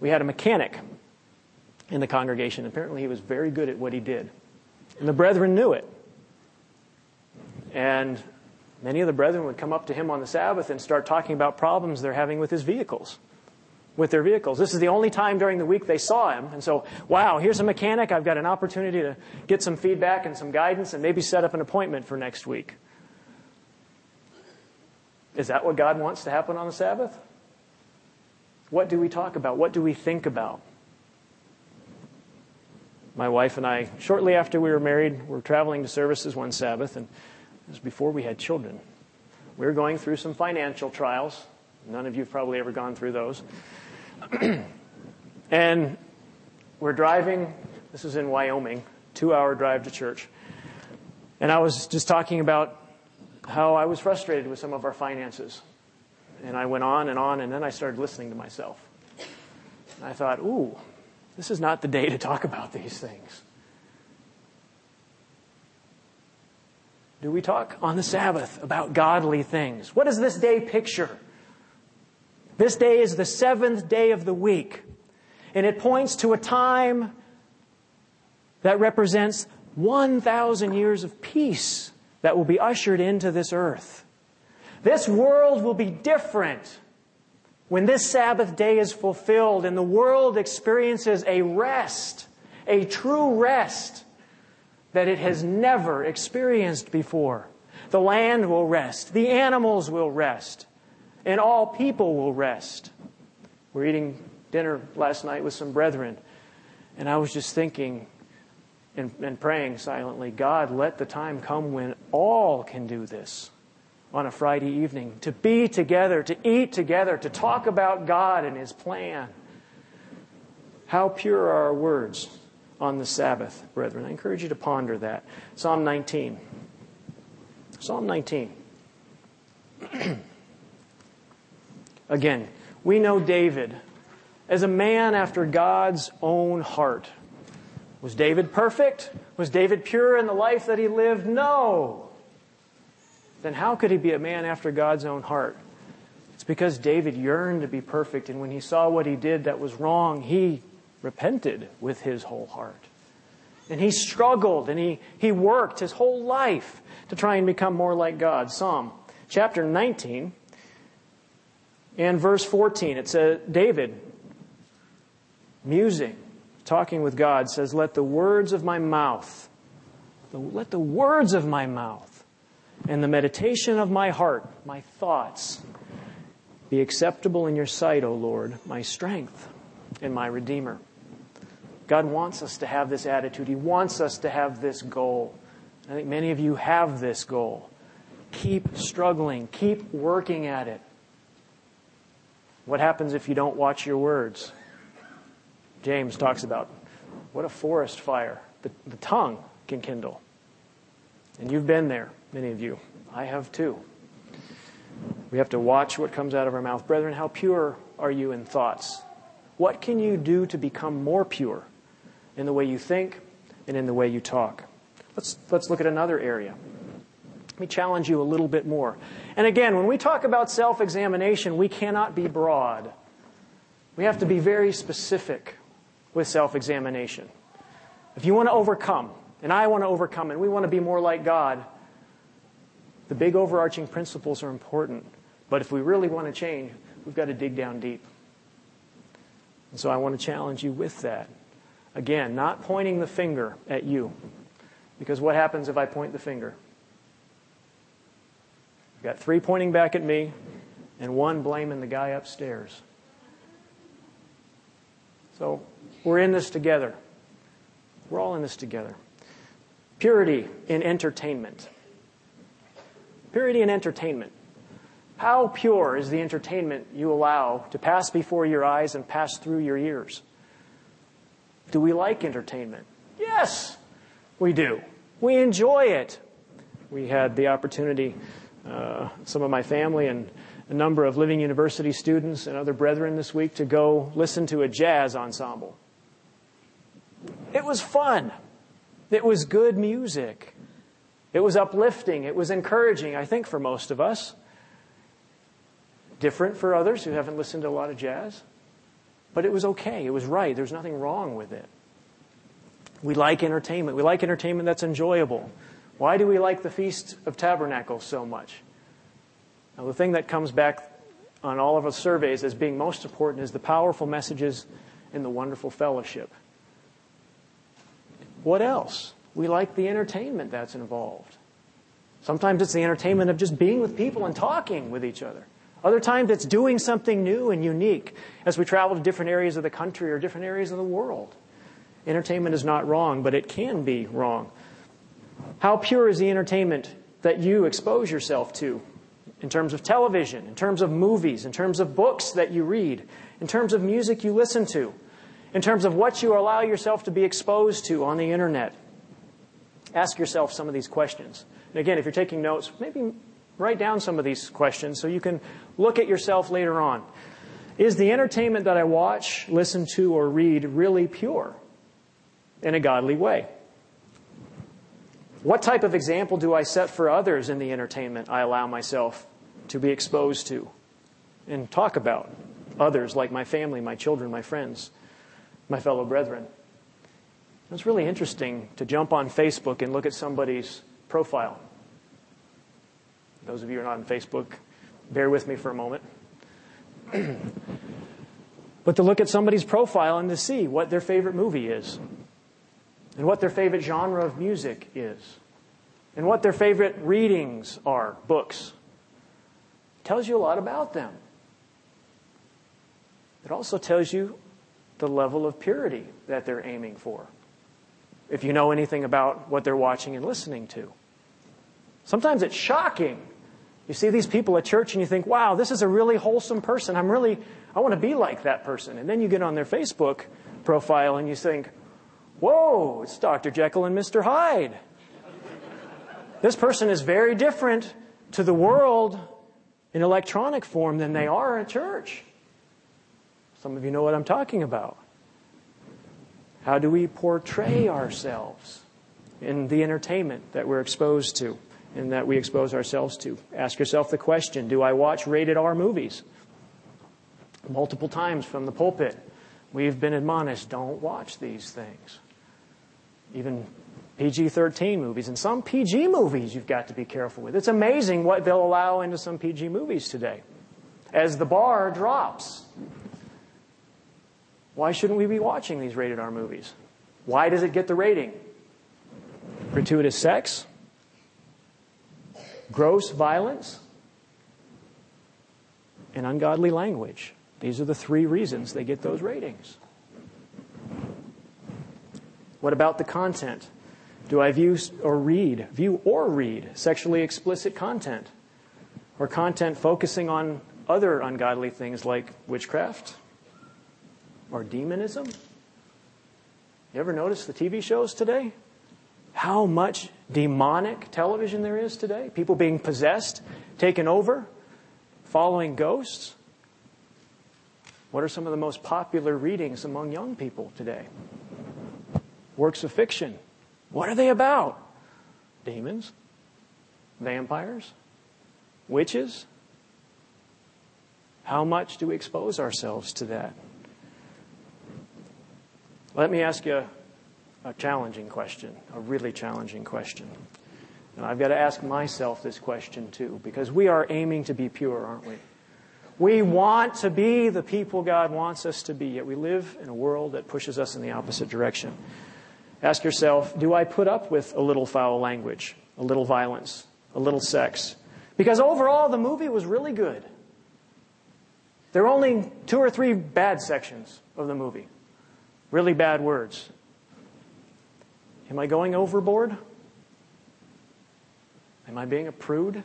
we had a mechanic in the congregation. Apparently, he was very good at what he did. And the brethren knew it. And many of the brethren would come up to him on the Sabbath and start talking about problems they're having with his vehicles with their vehicles. This is the only time during the week they saw him. And so, wow, here's a mechanic. I've got an opportunity to get some feedback and some guidance and maybe set up an appointment for next week. Is that what God wants to happen on the Sabbath? What do we talk about? What do we think about? My wife and I, shortly after we were married, were traveling to services one Sabbath, and it was before we had children. We were going through some financial trials. None of you have probably ever gone through those. and we're driving, this is in Wyoming, two hour drive to church. And I was just talking about how I was frustrated with some of our finances. And I went on and on, and then I started listening to myself. And I thought, ooh, this is not the day to talk about these things. Do we talk on the Sabbath about godly things? What does this day picture? This day is the seventh day of the week, and it points to a time that represents 1,000 years of peace that will be ushered into this earth. This world will be different when this Sabbath day is fulfilled and the world experiences a rest, a true rest that it has never experienced before. The land will rest, the animals will rest, and all people will rest. We're eating dinner last night with some brethren, and I was just thinking and, and praying silently God, let the time come when all can do this on a Friday evening to be together, to eat together, to talk about God and His plan. How pure are our words on the Sabbath, brethren? I encourage you to ponder that. Psalm 19. Psalm 19. Again, we know David as a man after God's own heart. Was David perfect? Was David pure in the life that he lived? No. Then how could he be a man after God's own heart? It's because David yearned to be perfect, and when he saw what he did that was wrong, he repented with his whole heart. And he struggled and he, he worked his whole life to try and become more like God. Psalm chapter 19 and verse 14, it says, David, musing, talking with God, says, Let the words of my mouth, let the words of my mouth and the meditation of my heart, my thoughts, be acceptable in your sight, O Lord, my strength and my Redeemer. God wants us to have this attitude. He wants us to have this goal. I think many of you have this goal. Keep struggling, keep working at it. What happens if you don't watch your words? James talks about what a forest fire the, the tongue can kindle. And you've been there, many of you. I have too. We have to watch what comes out of our mouth. Brethren, how pure are you in thoughts? What can you do to become more pure in the way you think and in the way you talk? Let's, let's look at another area. Let me challenge you a little bit more. And again, when we talk about self examination, we cannot be broad. We have to be very specific with self examination. If you want to overcome, and I want to overcome, and we want to be more like God, the big overarching principles are important. But if we really want to change, we've got to dig down deep. And so I want to challenge you with that. Again, not pointing the finger at you. Because what happens if I point the finger? I've got three pointing back at me and one blaming the guy upstairs. So we're in this together. We're all in this together. Purity in entertainment. Purity in entertainment. How pure is the entertainment you allow to pass before your eyes and pass through your ears? Do we like entertainment? Yes, we do. We enjoy it. We had the opportunity, uh, some of my family and a number of Living University students and other brethren this week to go listen to a jazz ensemble. It was fun. It was good music. It was uplifting. It was encouraging, I think, for most of us. Different for others who haven't listened to a lot of jazz. But it was okay. It was right. There's nothing wrong with it. We like entertainment. We like entertainment that's enjoyable. Why do we like the Feast of Tabernacles so much? Now, the thing that comes back on all of our surveys as being most important is the powerful messages and the wonderful fellowship. What else? We like the entertainment that's involved. Sometimes it's the entertainment of just being with people and talking with each other. Other times it's doing something new and unique as we travel to different areas of the country or different areas of the world. Entertainment is not wrong, but it can be wrong. How pure is the entertainment that you expose yourself to in terms of television, in terms of movies, in terms of books that you read, in terms of music you listen to, in terms of what you allow yourself to be exposed to on the internet? Ask yourself some of these questions. And again, if you're taking notes, maybe write down some of these questions so you can look at yourself later on. Is the entertainment that I watch, listen to, or read really pure in a godly way? What type of example do I set for others in the entertainment I allow myself to be exposed to and talk about? Others like my family, my children, my friends, my fellow brethren. It's really interesting to jump on Facebook and look at somebody's profile. Those of you who are not on Facebook, bear with me for a moment. but to look at somebody's profile and to see what their favorite movie is, and what their favorite genre of music is, and what their favorite readings are, books, tells you a lot about them. It also tells you the level of purity that they're aiming for. If you know anything about what they're watching and listening to. Sometimes it's shocking you see these people at church and you think, wow, this is a really wholesome person. I'm really, I want to be like that person. And then you get on their Facebook profile and you think, whoa, it's Dr. Jekyll and Mr. Hyde. this person is very different to the world in electronic form than they are at church. Some of you know what I'm talking about. How do we portray ourselves in the entertainment that we're exposed to? and that we expose ourselves to. Ask yourself the question Do I watch rated R movies? Multiple times from the pulpit, we've been admonished don't watch these things. Even PG 13 movies. And some PG movies you've got to be careful with. It's amazing what they'll allow into some PG movies today as the bar drops. Why shouldn't we be watching these rated R movies? Why does it get the rating? Gratuitous sex? gross violence, and ungodly language. These are the three reasons they get those ratings. What about the content? Do I view or read, view or read sexually explicit content? Or content focusing on other ungodly things like witchcraft or demonism? You ever notice the TV shows today? how much demonic television there is today. People being possessed, taken over, following ghosts. What are some of the most popular readings among young people today? Works of fiction. What are they about? Demons. Vampires? Witches? How much do we expose ourselves to that? Let me ask you a challenging question, a really challenging question. And I've got to ask myself this question too, because we are aiming to be pure, aren't we? We want to be the people God wants us to be, yet we live in a world that pushes us in the opposite direction. Ask yourself do I put up with a little foul language, a little violence, a little sex? Because overall, the movie was really good. There are only two or three bad sections of the movie, really bad words. Am I going overboard? Am I being a prude?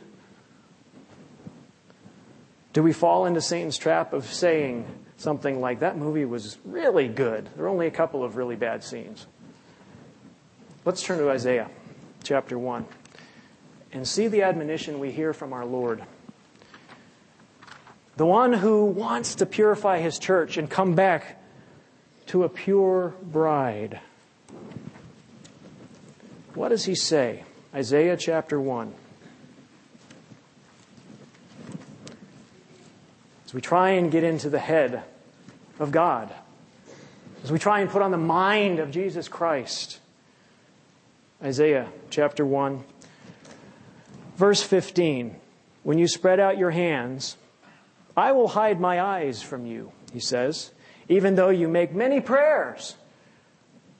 Do we fall into Satan's trap of saying something like, that movie was really good? There are only a couple of really bad scenes. Let's turn to Isaiah chapter 1 and see the admonition we hear from our Lord. The one who wants to purify his church and come back to a pure bride. What does he say? Isaiah chapter 1. As we try and get into the head of God, as we try and put on the mind of Jesus Christ. Isaiah chapter 1, verse 15. When you spread out your hands, I will hide my eyes from you, he says. Even though you make many prayers,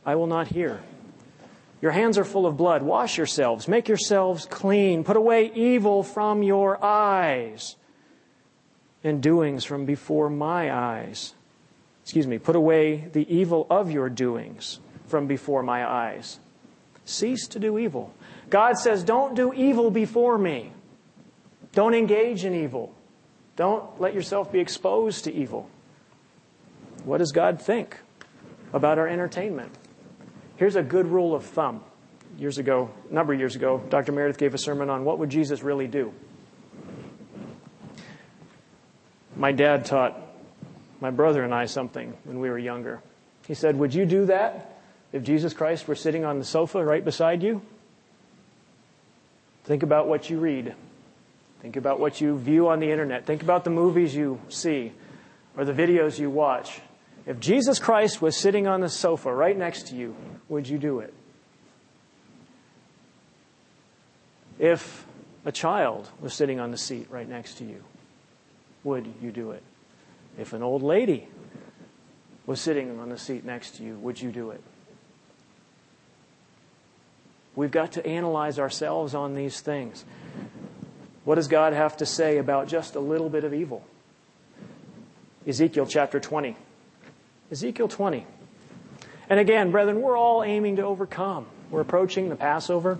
I will not hear. Your hands are full of blood. Wash yourselves. Make yourselves clean. Put away evil from your eyes and doings from before my eyes. Excuse me. Put away the evil of your doings from before my eyes. Cease to do evil. God says, don't do evil before me. Don't engage in evil. Don't let yourself be exposed to evil. What does God think about our entertainment? Here's a good rule of thumb. Years ago, a number of years ago, Dr. Meredith gave a sermon on what would Jesus really do. My dad taught my brother and I something when we were younger. He said, Would you do that if Jesus Christ were sitting on the sofa right beside you? Think about what you read. Think about what you view on the internet. Think about the movies you see or the videos you watch. If Jesus Christ was sitting on the sofa right next to you, would you do it? If a child was sitting on the seat right next to you, would you do it? If an old lady was sitting on the seat next to you, would you do it? We've got to analyze ourselves on these things. What does God have to say about just a little bit of evil? Ezekiel chapter 20. Ezekiel 20. And again, brethren, we're all aiming to overcome. We're approaching the Passover.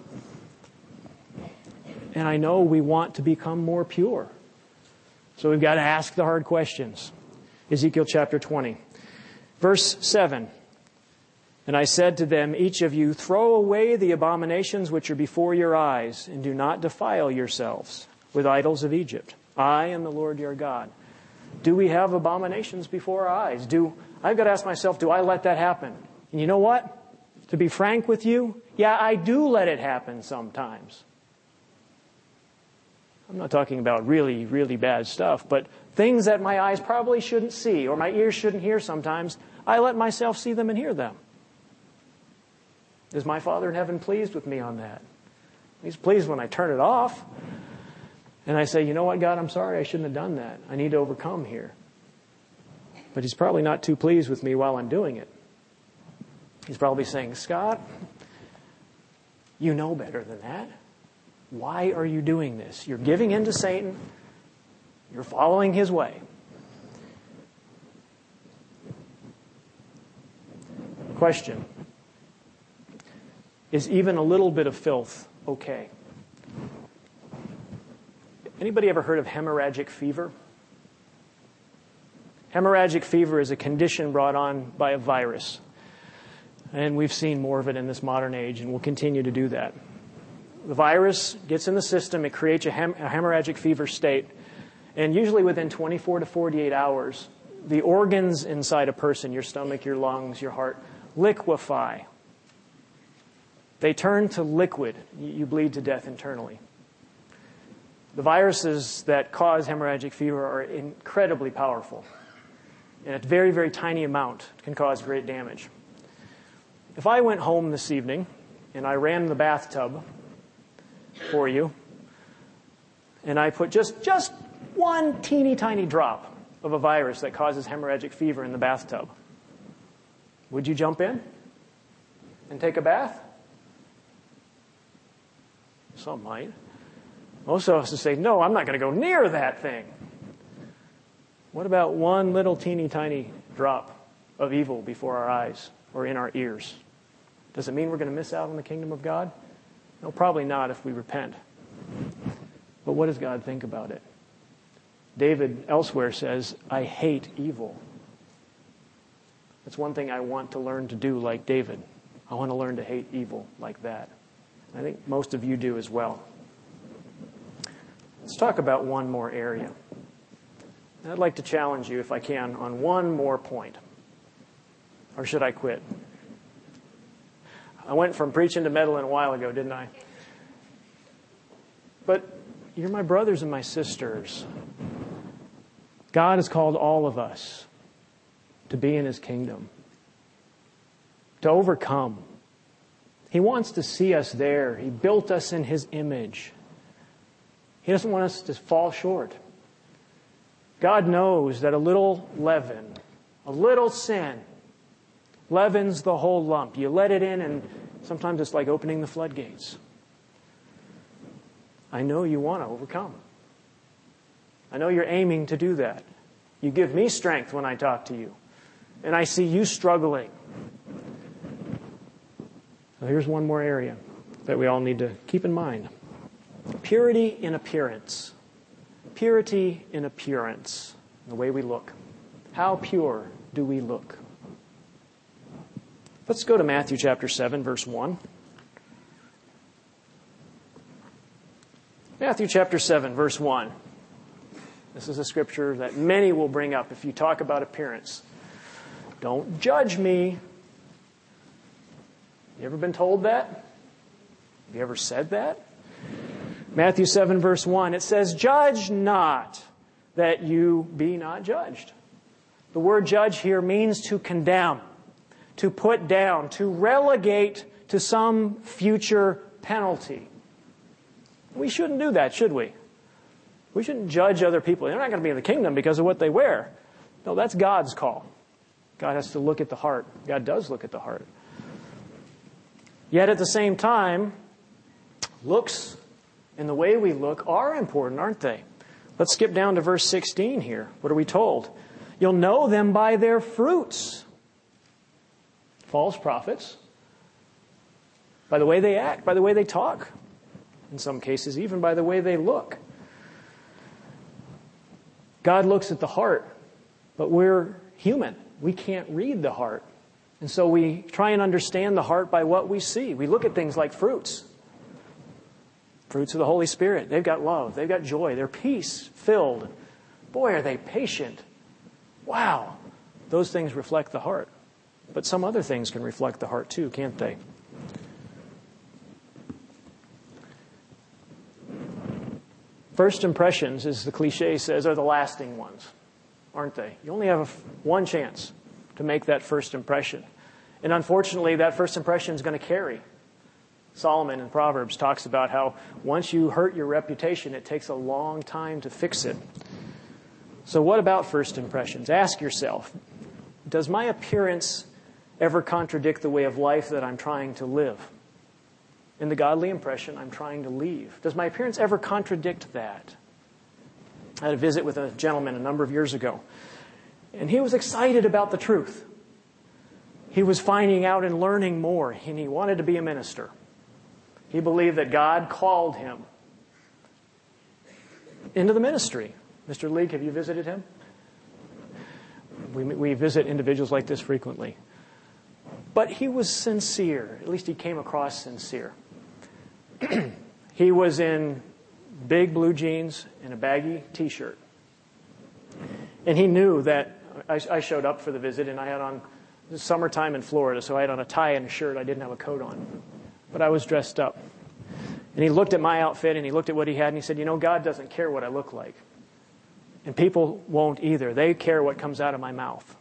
And I know we want to become more pure. So we've got to ask the hard questions. Ezekiel chapter 20. Verse 7. And I said to them, Each of you, throw away the abominations which are before your eyes, and do not defile yourselves with idols of Egypt. I am the Lord your God. Do we have abominations before our eyes? Do I've got to ask myself, do I let that happen? And you know what? To be frank with you, yeah, I do let it happen sometimes. I'm not talking about really, really bad stuff, but things that my eyes probably shouldn't see or my ears shouldn't hear sometimes, I let myself see them and hear them. Is my Father in heaven pleased with me on that? He's pleased when I turn it off and I say, you know what, God, I'm sorry, I shouldn't have done that. I need to overcome here. But He's probably not too pleased with me while I'm doing it. He's probably saying, Scott, you know better than that. Why are you doing this? You're giving in to Satan. You're following his way. Question Is even a little bit of filth okay? Anybody ever heard of hemorrhagic fever? Hemorrhagic fever is a condition brought on by a virus. And we've seen more of it in this modern age, and we'll continue to do that. The virus gets in the system, it creates a, hem- a hemorrhagic fever state, and usually within 24 to 48 hours, the organs inside a person, your stomach, your lungs, your heart, liquefy. They turn to liquid. You bleed to death internally. The viruses that cause hemorrhagic fever are incredibly powerful. And a very, very tiny amount can cause great damage. If I went home this evening and I ran the bathtub for you, and I put just, just one teeny tiny drop of a virus that causes hemorrhagic fever in the bathtub, would you jump in and take a bath? Some might. Most of us would say, no, I'm not going to go near that thing. What about one little teeny tiny drop of evil before our eyes or in our ears? Does it mean we're going to miss out on the kingdom of God? No, probably not if we repent. But what does God think about it? David elsewhere says, I hate evil. That's one thing I want to learn to do like David. I want to learn to hate evil like that. I think most of you do as well. Let's talk about one more area. I'd like to challenge you, if I can, on one more point. Or should I quit? I went from preaching to meddling a while ago, didn't I? But you're my brothers and my sisters. God has called all of us to be in his kingdom, to overcome. He wants to see us there. He built us in his image. He doesn't want us to fall short. God knows that a little leaven, a little sin, leavens the whole lump. You let it in, and sometimes it's like opening the floodgates. I know you want to overcome. I know you're aiming to do that. You give me strength when I talk to you, and I see you struggling. So here's one more area that we all need to keep in mind purity in appearance. Purity in appearance, the way we look. How pure do we look? Let's go to Matthew chapter 7, verse 1. Matthew chapter 7, verse 1. This is a scripture that many will bring up if you talk about appearance. Don't judge me. You ever been told that? Have you ever said that? Matthew 7, verse 1, it says, Judge not that you be not judged. The word judge here means to condemn, to put down, to relegate to some future penalty. We shouldn't do that, should we? We shouldn't judge other people. They're not going to be in the kingdom because of what they wear. No, that's God's call. God has to look at the heart. God does look at the heart. Yet at the same time, looks and the way we look are important, aren't they? Let's skip down to verse 16 here. What are we told? You'll know them by their fruits. False prophets. By the way they act, by the way they talk. In some cases, even by the way they look. God looks at the heart, but we're human. We can't read the heart. And so we try and understand the heart by what we see. We look at things like fruits. Fruits of the Holy Spirit. They've got love. They've got joy. They're peace filled. Boy, are they patient. Wow. Those things reflect the heart. But some other things can reflect the heart too, can't they? First impressions, as the cliche says, are the lasting ones, aren't they? You only have one chance to make that first impression. And unfortunately, that first impression is going to carry. Solomon in Proverbs talks about how once you hurt your reputation, it takes a long time to fix it. So, what about first impressions? Ask yourself Does my appearance ever contradict the way of life that I'm trying to live? In the godly impression I'm trying to leave? Does my appearance ever contradict that? I had a visit with a gentleman a number of years ago, and he was excited about the truth. He was finding out and learning more, and he wanted to be a minister. He believed that God called him into the ministry. Mr. Leake, have you visited him? We, we visit individuals like this frequently. But he was sincere. At least he came across sincere. he was in big blue jeans and a baggy t shirt. And he knew that I, I, showed up for the visit and I had on summertime in Florida, so I had on a tie and a shirt. I didn't have a coat on but I was dressed up. And he looked at my outfit and he looked at what he had and he said, You know, God doesn't care what I look like. And people won't either. They care what comes out of my mouth.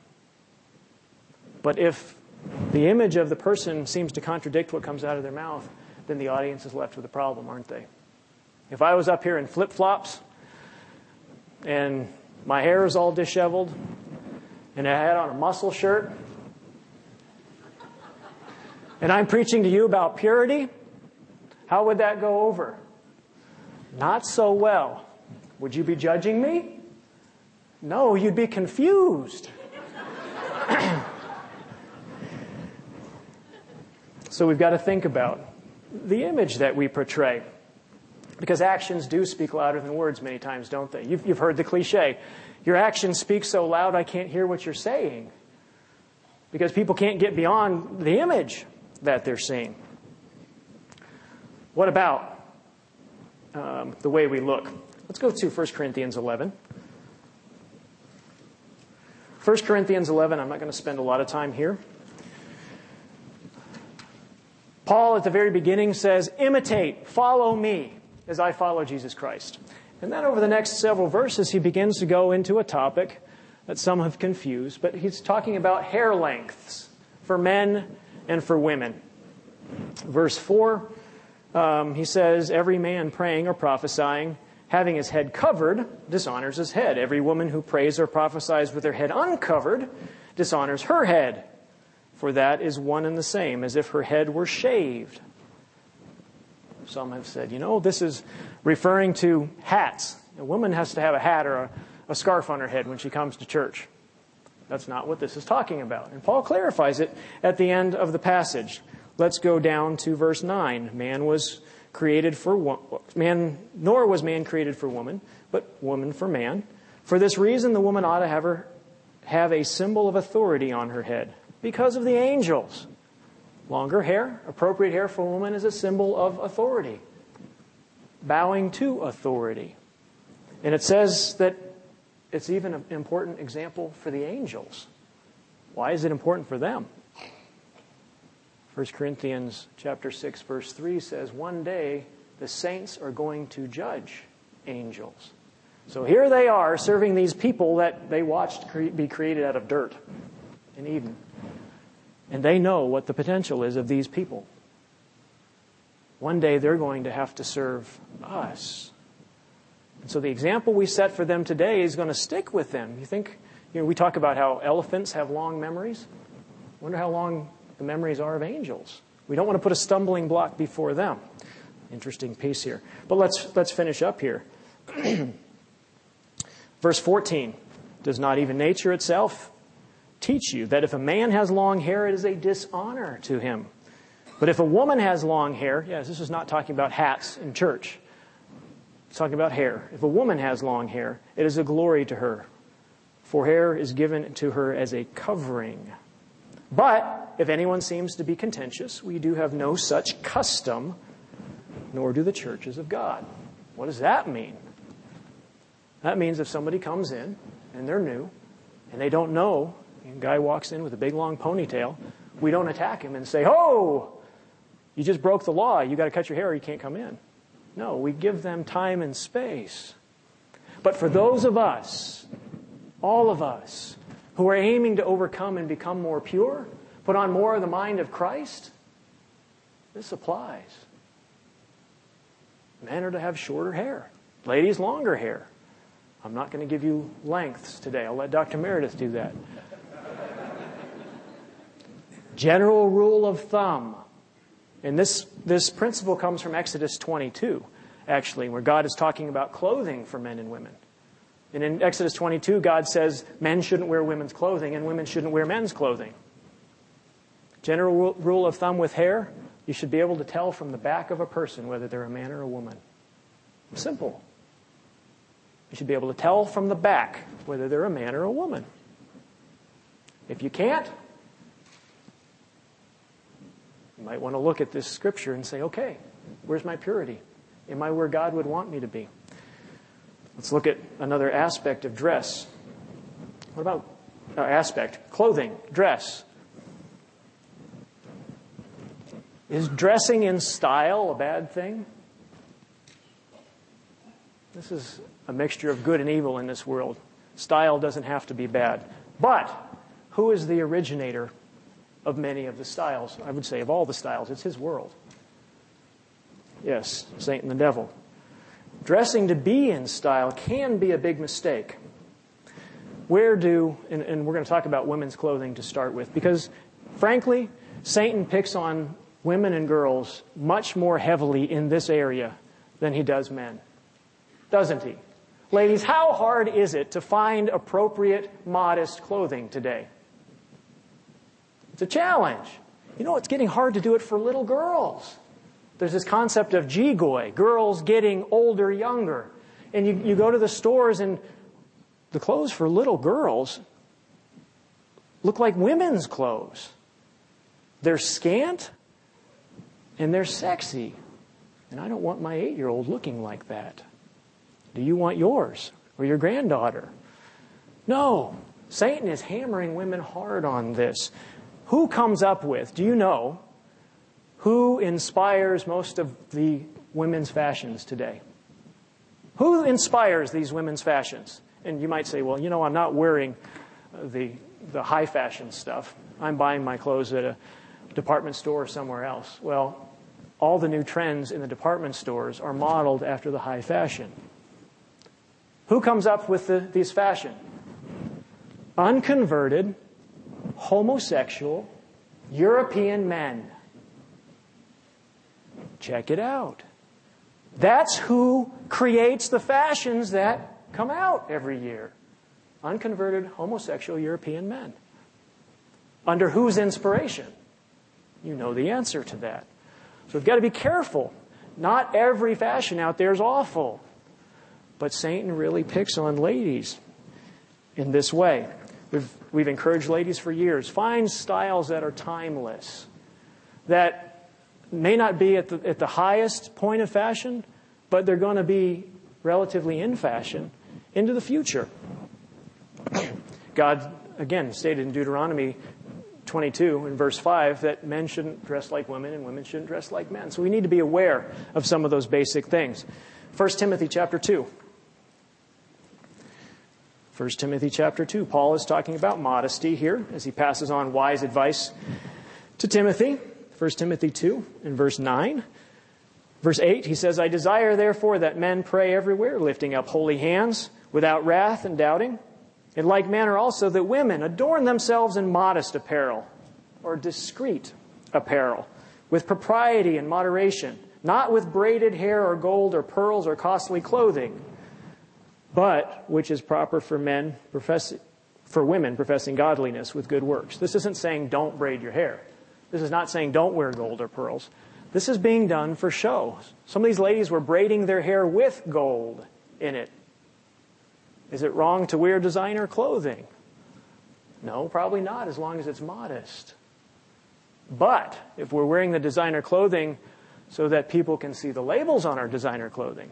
But if the image of the person seems to contradict what comes out of their mouth, then the audience is left with a problem, aren't they? If I was up here in flip flops and my hair is all disheveled and I had on a muscle shirt and I'm preaching to you about purity, how would that go over? Not so well. Would you be judging me? No, you'd be confused. so we've got to think about the image that we portray. Because actions do speak louder than words many times, don't they? You've, you've heard the cliche. Your actions speak so loud I can't hear what you're saying. Because people can't get beyond the image that they're seeing. What about um, the way we look? Let's go to 1 Corinthians 11. 1 Corinthians 11, I'm not going to spend a lot of time here. Paul at the very beginning says, Imitate, follow me as I follow Jesus Christ. And then over the next several verses, he begins to go into a topic that some have confused, but he's talking about hair lengths for men and for women. Verse 4, um, he says, Every man praying or prophesying having his head covered dishonors his head. Every woman who prays or prophesies with her head uncovered dishonors her head. For that is one and the same, as if her head were shaved. Some have said, you know, this is referring to hats. A woman has to have a hat or a, a scarf on her head when she comes to church. That's not what this is talking about. And Paul clarifies it at the end of the passage. Let's go down to verse 9. Man was created for man, nor was man created for woman, but woman for man. For this reason, the woman ought to have her have a symbol of authority on her head because of the angels. Longer hair, appropriate hair for a woman, is a symbol of authority, bowing to authority. And it says that it's even an important example for the angels. Why is it important for them? 1 Corinthians chapter 6 verse 3 says one day the saints are going to judge angels. So here they are serving these people that they watched be created out of dirt in Eden. And they know what the potential is of these people. One day they're going to have to serve us. And so the example we set for them today is going to stick with them. You think, you know, we talk about how elephants have long memories. Wonder how long the memories are of angels. We don't want to put a stumbling block before them. Interesting piece here. But let's, let's finish up here. Verse 14 Does not even nature itself teach you that if a man has long hair, it is a dishonor to him? But if a woman has long hair, yes, this is not talking about hats in church. Talking about hair. If a woman has long hair, it is a glory to her, for hair is given to her as a covering. But if anyone seems to be contentious, we do have no such custom, nor do the churches of God. What does that mean? That means if somebody comes in and they're new and they don't know, and a guy walks in with a big long ponytail, we don't attack him and say, Oh, you just broke the law. You got to cut your hair or you can't come in. No, we give them time and space. But for those of us, all of us, who are aiming to overcome and become more pure, put on more of the mind of Christ, this applies. Men are to have shorter hair, ladies, longer hair. I'm not going to give you lengths today. I'll let Dr. Meredith do that. General rule of thumb. And this, this principle comes from Exodus 22, actually, where God is talking about clothing for men and women. And in Exodus 22, God says men shouldn't wear women's clothing and women shouldn't wear men's clothing. General rule of thumb with hair you should be able to tell from the back of a person whether they're a man or a woman. Simple. You should be able to tell from the back whether they're a man or a woman. If you can't, you might want to look at this scripture and say, okay, where's my purity? Am I where God would want me to be? Let's look at another aspect of dress. What about uh, aspect? Clothing, dress. Is dressing in style a bad thing? This is a mixture of good and evil in this world. Style doesn't have to be bad. But who is the originator of many of the styles? I would say of all the styles. It's his world. Yes, Satan the devil. Dressing to be in style can be a big mistake. Where do, and, and we're going to talk about women's clothing to start with, because frankly, Satan picks on women and girls much more heavily in this area than he does men. Doesn't he? Ladies, how hard is it to find appropriate, modest clothing today? It's a challenge. You know, it's getting hard to do it for little girls. There's this concept of jigoy, girls getting older, younger. And you, you go to the stores and the clothes for little girls look like women's clothes. They're scant and they're sexy. And I don't want my eight year old looking like that. Do you want yours or your granddaughter? No. Satan is hammering women hard on this. Who comes up with, do you know, who inspires most of the women's fashions today? Who inspires these women's fashions? And you might say, well, you know, I'm not wearing the, the high fashion stuff. I'm buying my clothes at a department store or somewhere else. Well, all the new trends in the department stores are modeled after the high fashion. Who comes up with the, these fashion? Unconverted, homosexual, European men. Check it out. That's who creates the fashions that come out every year. Unconverted, homosexual European men. Under whose inspiration? You know the answer to that. So we've got to be careful. Not every fashion out there is awful. But Satan really picks on ladies in this way. We've, we've encouraged ladies for years find styles that are timeless, that may not be at the, at the highest point of fashion, but they're going to be relatively in fashion into the future. God, again, stated in Deuteronomy 22 in verse 5 that men shouldn't dress like women and women shouldn't dress like men. So we need to be aware of some of those basic things. 1 Timothy chapter 2. 1 Timothy chapter 2. Paul is talking about modesty here as he passes on wise advice to Timothy. 1 Timothy 2 in verse 9. Verse 8, he says, I desire therefore that men pray everywhere, lifting up holy hands, without wrath and doubting. In like manner also that women adorn themselves in modest apparel, or discreet apparel, with propriety and moderation, not with braided hair or gold or pearls or costly clothing but which is proper for men profess, for women professing godliness with good works. This isn't saying don't braid your hair. This is not saying don't wear gold or pearls. This is being done for show. Some of these ladies were braiding their hair with gold in it. Is it wrong to wear designer clothing? No, probably not, as long as it's modest. But if we're wearing the designer clothing so that people can see the labels on our designer clothing,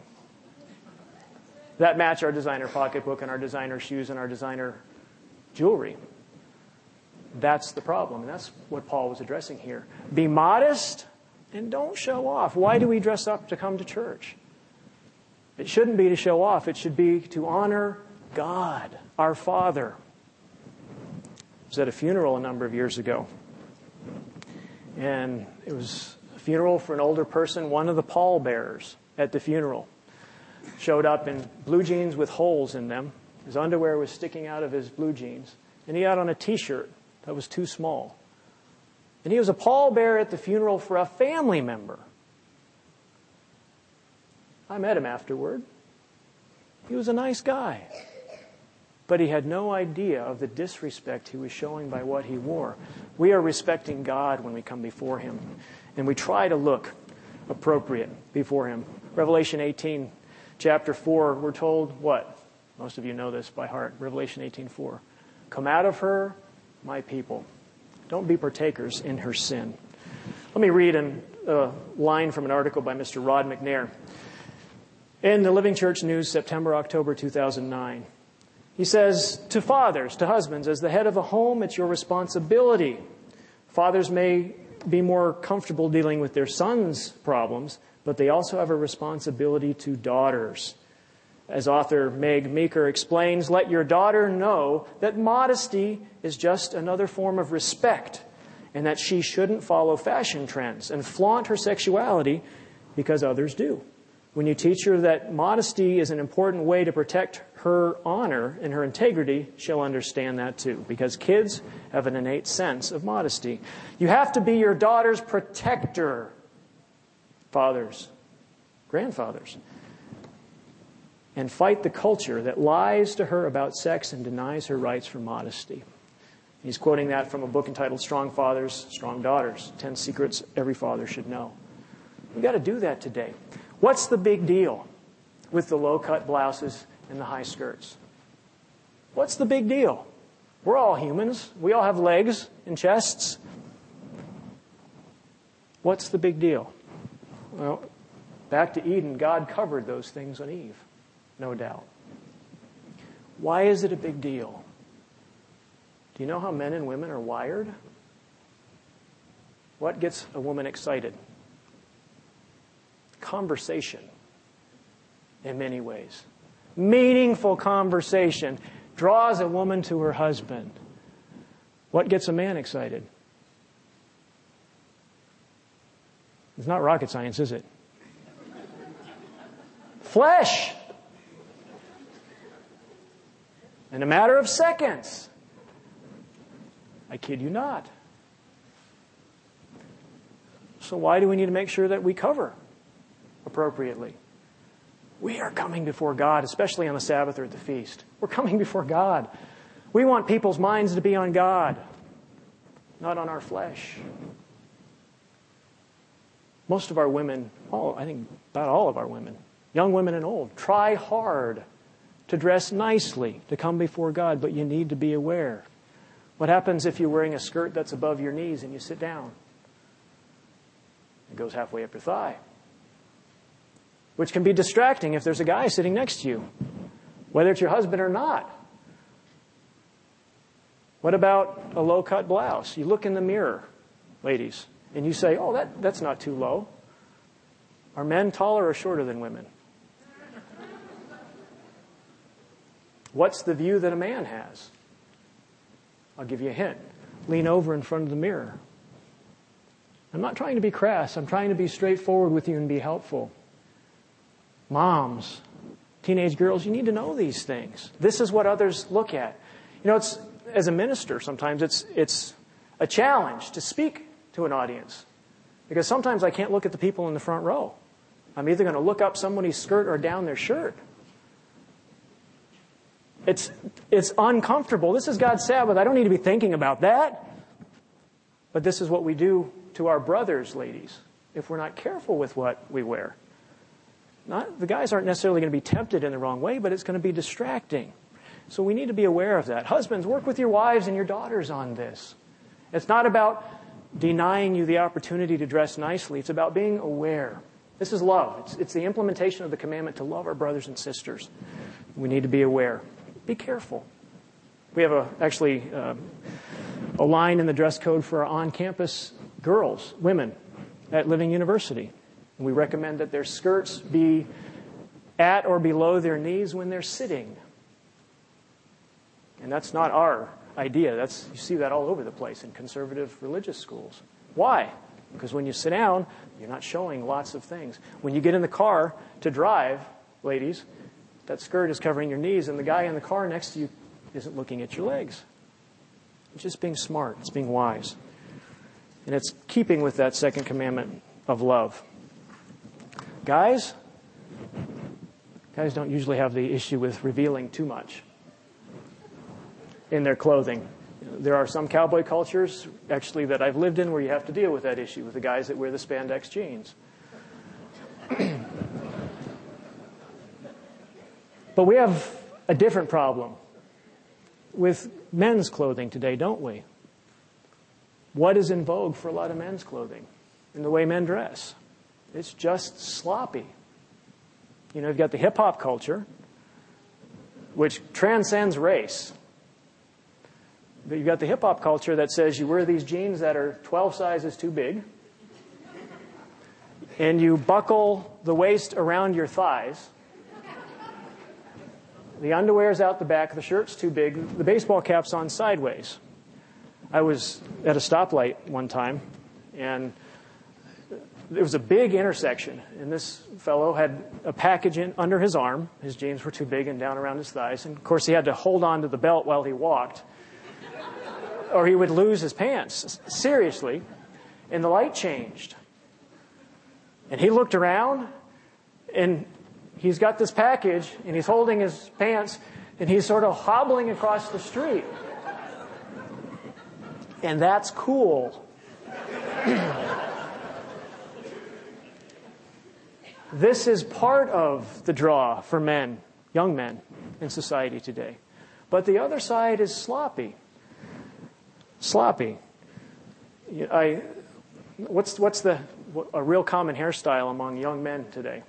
that match our designer pocketbook and our designer shoes and our designer jewelry. That's the problem. And that's what Paul was addressing here. Be modest and don't show off. Why do we dress up to come to church? It shouldn't be to show off, it should be to honor God, our Father. I was at a funeral a number of years ago. And it was a funeral for an older person, one of the pallbearers at the funeral showed up in blue jeans with holes in them. His underwear was sticking out of his blue jeans. And he had on a t shirt that was too small. And he was a pallbearer at the funeral for a family member. I met him afterward. He was a nice guy. But he had no idea of the disrespect he was showing by what he wore. We are respecting God when we come before him. And we try to look appropriate before him. Revelation 18 chapter 4, we're told what? Most of you know this by heart. Revelation 18:4. Come out of her, my people. Don't be partakers in her sin. Let me read a line from an article by Mr. Rod McNair in the Living Church News, September, October 2009. He says, To fathers, to husbands, as the head of a home, it's your responsibility. Fathers may be more comfortable dealing with their sons' problems, but they also have a responsibility to daughters. As author Meg Meeker explains, let your daughter know that modesty is just another form of respect and that she shouldn't follow fashion trends and flaunt her sexuality because others do. When you teach her that modesty is an important way to protect her honor and her integrity, she'll understand that too, because kids have an innate sense of modesty. You have to be your daughter's protector, fathers, grandfathers, and fight the culture that lies to her about sex and denies her rights for modesty. He's quoting that from a book entitled Strong Fathers, Strong Daughters 10 Secrets Every Father Should Know. We've got to do that today. What's the big deal with the low cut blouses and the high skirts? What's the big deal? We're all humans. We all have legs and chests. What's the big deal? Well, back to Eden, God covered those things on Eve, no doubt. Why is it a big deal? Do you know how men and women are wired? What gets a woman excited? Conversation, in many ways. Meaningful conversation draws a woman to her husband. What gets a man excited? It's not rocket science, is it? Flesh. In a matter of seconds. I kid you not. So, why do we need to make sure that we cover appropriately? We are coming before God, especially on the Sabbath or at the feast. We're coming before God. We want people's minds to be on God, not on our flesh. Most of our women, all, I think about all of our women, young women and old, try hard to dress nicely to come before God, but you need to be aware what happens if you're wearing a skirt that's above your knees and you sit down? It goes halfway up your thigh, which can be distracting if there's a guy sitting next to you, whether it's your husband or not. What about a low cut blouse? You look in the mirror, ladies, and you say, oh, that, that's not too low. Are men taller or shorter than women? What's the view that a man has? I'll give you a hint. Lean over in front of the mirror. I'm not trying to be crass. I'm trying to be straightforward with you and be helpful. Moms, teenage girls, you need to know these things. This is what others look at. You know, it's as a minister, sometimes it's it's a challenge to speak to an audience. Because sometimes I can't look at the people in the front row. I'm either going to look up somebody's skirt or down their shirt. It's, it's uncomfortable. This is God's Sabbath. I don't need to be thinking about that. But this is what we do to our brothers, ladies, if we're not careful with what we wear. Not, the guys aren't necessarily going to be tempted in the wrong way, but it's going to be distracting. So we need to be aware of that. Husbands, work with your wives and your daughters on this. It's not about denying you the opportunity to dress nicely, it's about being aware. This is love. It's, it's the implementation of the commandment to love our brothers and sisters. We need to be aware be careful. We have a, actually uh, a line in the dress code for our on campus girls, women at Living University. And we recommend that their skirts be at or below their knees when they're sitting. And that's not our idea. That's, you see that all over the place in conservative religious schools. Why? Because when you sit down, you're not showing lots of things. When you get in the car to drive, ladies, that skirt is covering your knees, and the guy in the car next to you isn't looking at your legs. It's just being smart, it's being wise. And it's keeping with that second commandment of love. Guys, guys don't usually have the issue with revealing too much in their clothing. There are some cowboy cultures, actually, that I've lived in where you have to deal with that issue with the guys that wear the spandex jeans. But we have a different problem with men's clothing today, don't we? What is in vogue for a lot of men's clothing in the way men dress? It's just sloppy. You know, you've got the hip hop culture, which transcends race. You've got the hip hop culture that says you wear these jeans that are 12 sizes too big, and you buckle the waist around your thighs The underwear's out the back, the shirt's too big, the baseball cap's on sideways. I was at a stoplight one time, and it was a big intersection, and this fellow had a package in, under his arm. His jeans were too big and down around his thighs, and of course he had to hold on to the belt while he walked, or he would lose his pants. Seriously. And the light changed. And he looked around, and he's got this package, and he's holding his pants, and he's sort of hobbling across the street. And that's cool. this is part of the draw for men, young men in society today. But the other side is sloppy. Sloppy. I, what's, what's the, a real common hairstyle among young men today?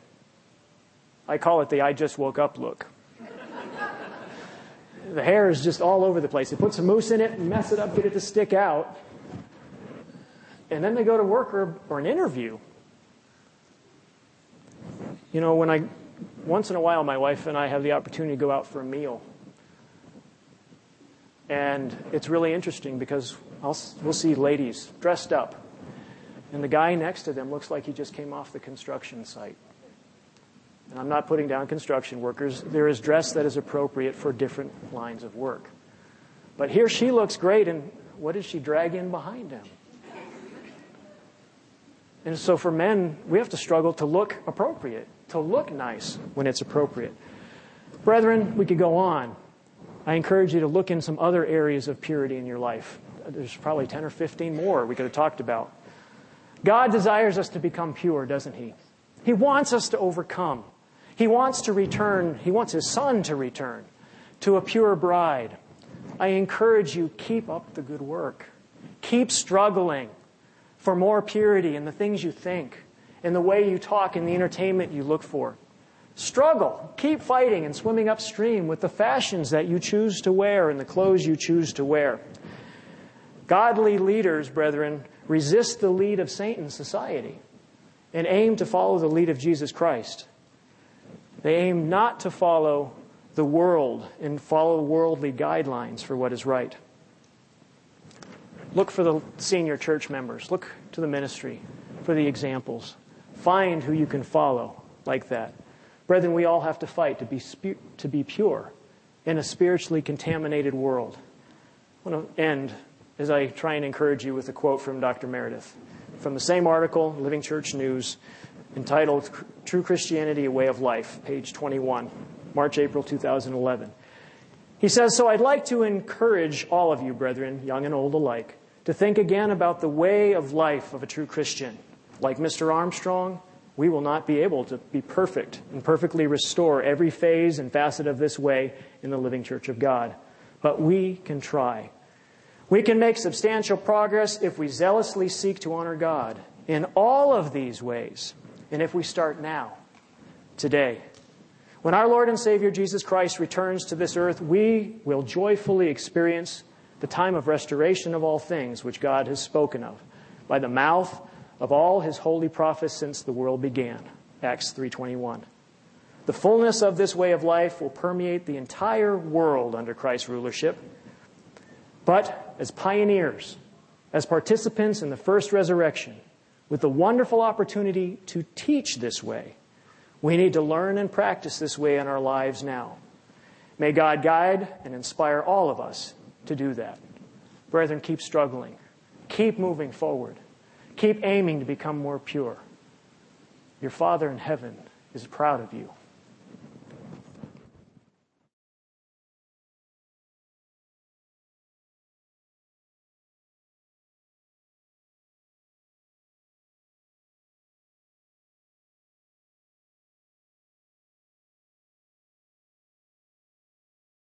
I call it the I just woke up look. the hair is just all over the place. They put some mousse in it, mess it up, get it to stick out. And then they go to work or, or an interview. You know, when I, once in a while, my wife and I have the opportunity to go out for a meal. And it's really interesting because I'll, we'll see ladies dressed up. And the guy next to them looks like he just came off the construction site. And I'm not putting down construction workers. There is dress that is appropriate for different lines of work. But here she looks great, and what did she drag in behind him? And so for men, we have to struggle to look appropriate, to look nice when it's appropriate. Brethren, we could go on. I encourage you to look in some other areas of purity in your life. There's probably 10 or 15 more we could have talked about. God desires us to become pure, doesn't He? He wants us to overcome. He wants to return, He wants His Son to return to a pure bride. I encourage you, keep up the good work. Keep struggling for more purity in the things you think, in the way you talk, in the entertainment you look for. Struggle. Keep fighting and swimming upstream with the fashions that you choose to wear and the clothes you choose to wear. Godly leaders, brethren, resist the lead of Satan's society and aim to follow the lead of Jesus Christ. They aim not to follow the world and follow worldly guidelines for what is right. Look for the senior church members. Look to the ministry for the examples. Find who you can follow like that. Brethren, we all have to fight to be, to be pure in a spiritually contaminated world. I want to end as I try and encourage you with a quote from Dr. Meredith from the same article, Living Church News, entitled True Christianity, A Way of Life, page 21, March, April 2011. He says, So I'd like to encourage all of you, brethren, young and old alike, to think again about the way of life of a true Christian. Like Mr. Armstrong, we will not be able to be perfect and perfectly restore every phase and facet of this way in the living church of God. But we can try. We can make substantial progress if we zealously seek to honor God in all of these ways, and if we start now, today. When our Lord and Savior Jesus Christ returns to this earth, we will joyfully experience the time of restoration of all things which God has spoken of by the mouth of all his holy prophets since the world began. Acts 3:21. The fullness of this way of life will permeate the entire world under Christ's rulership but as pioneers, as participants in the first resurrection, with the wonderful opportunity to teach this way, we need to learn and practice this way in our lives now. May God guide and inspire all of us to do that. Brethren, keep struggling. Keep moving forward. Keep aiming to become more pure. Your Father in heaven is proud of you.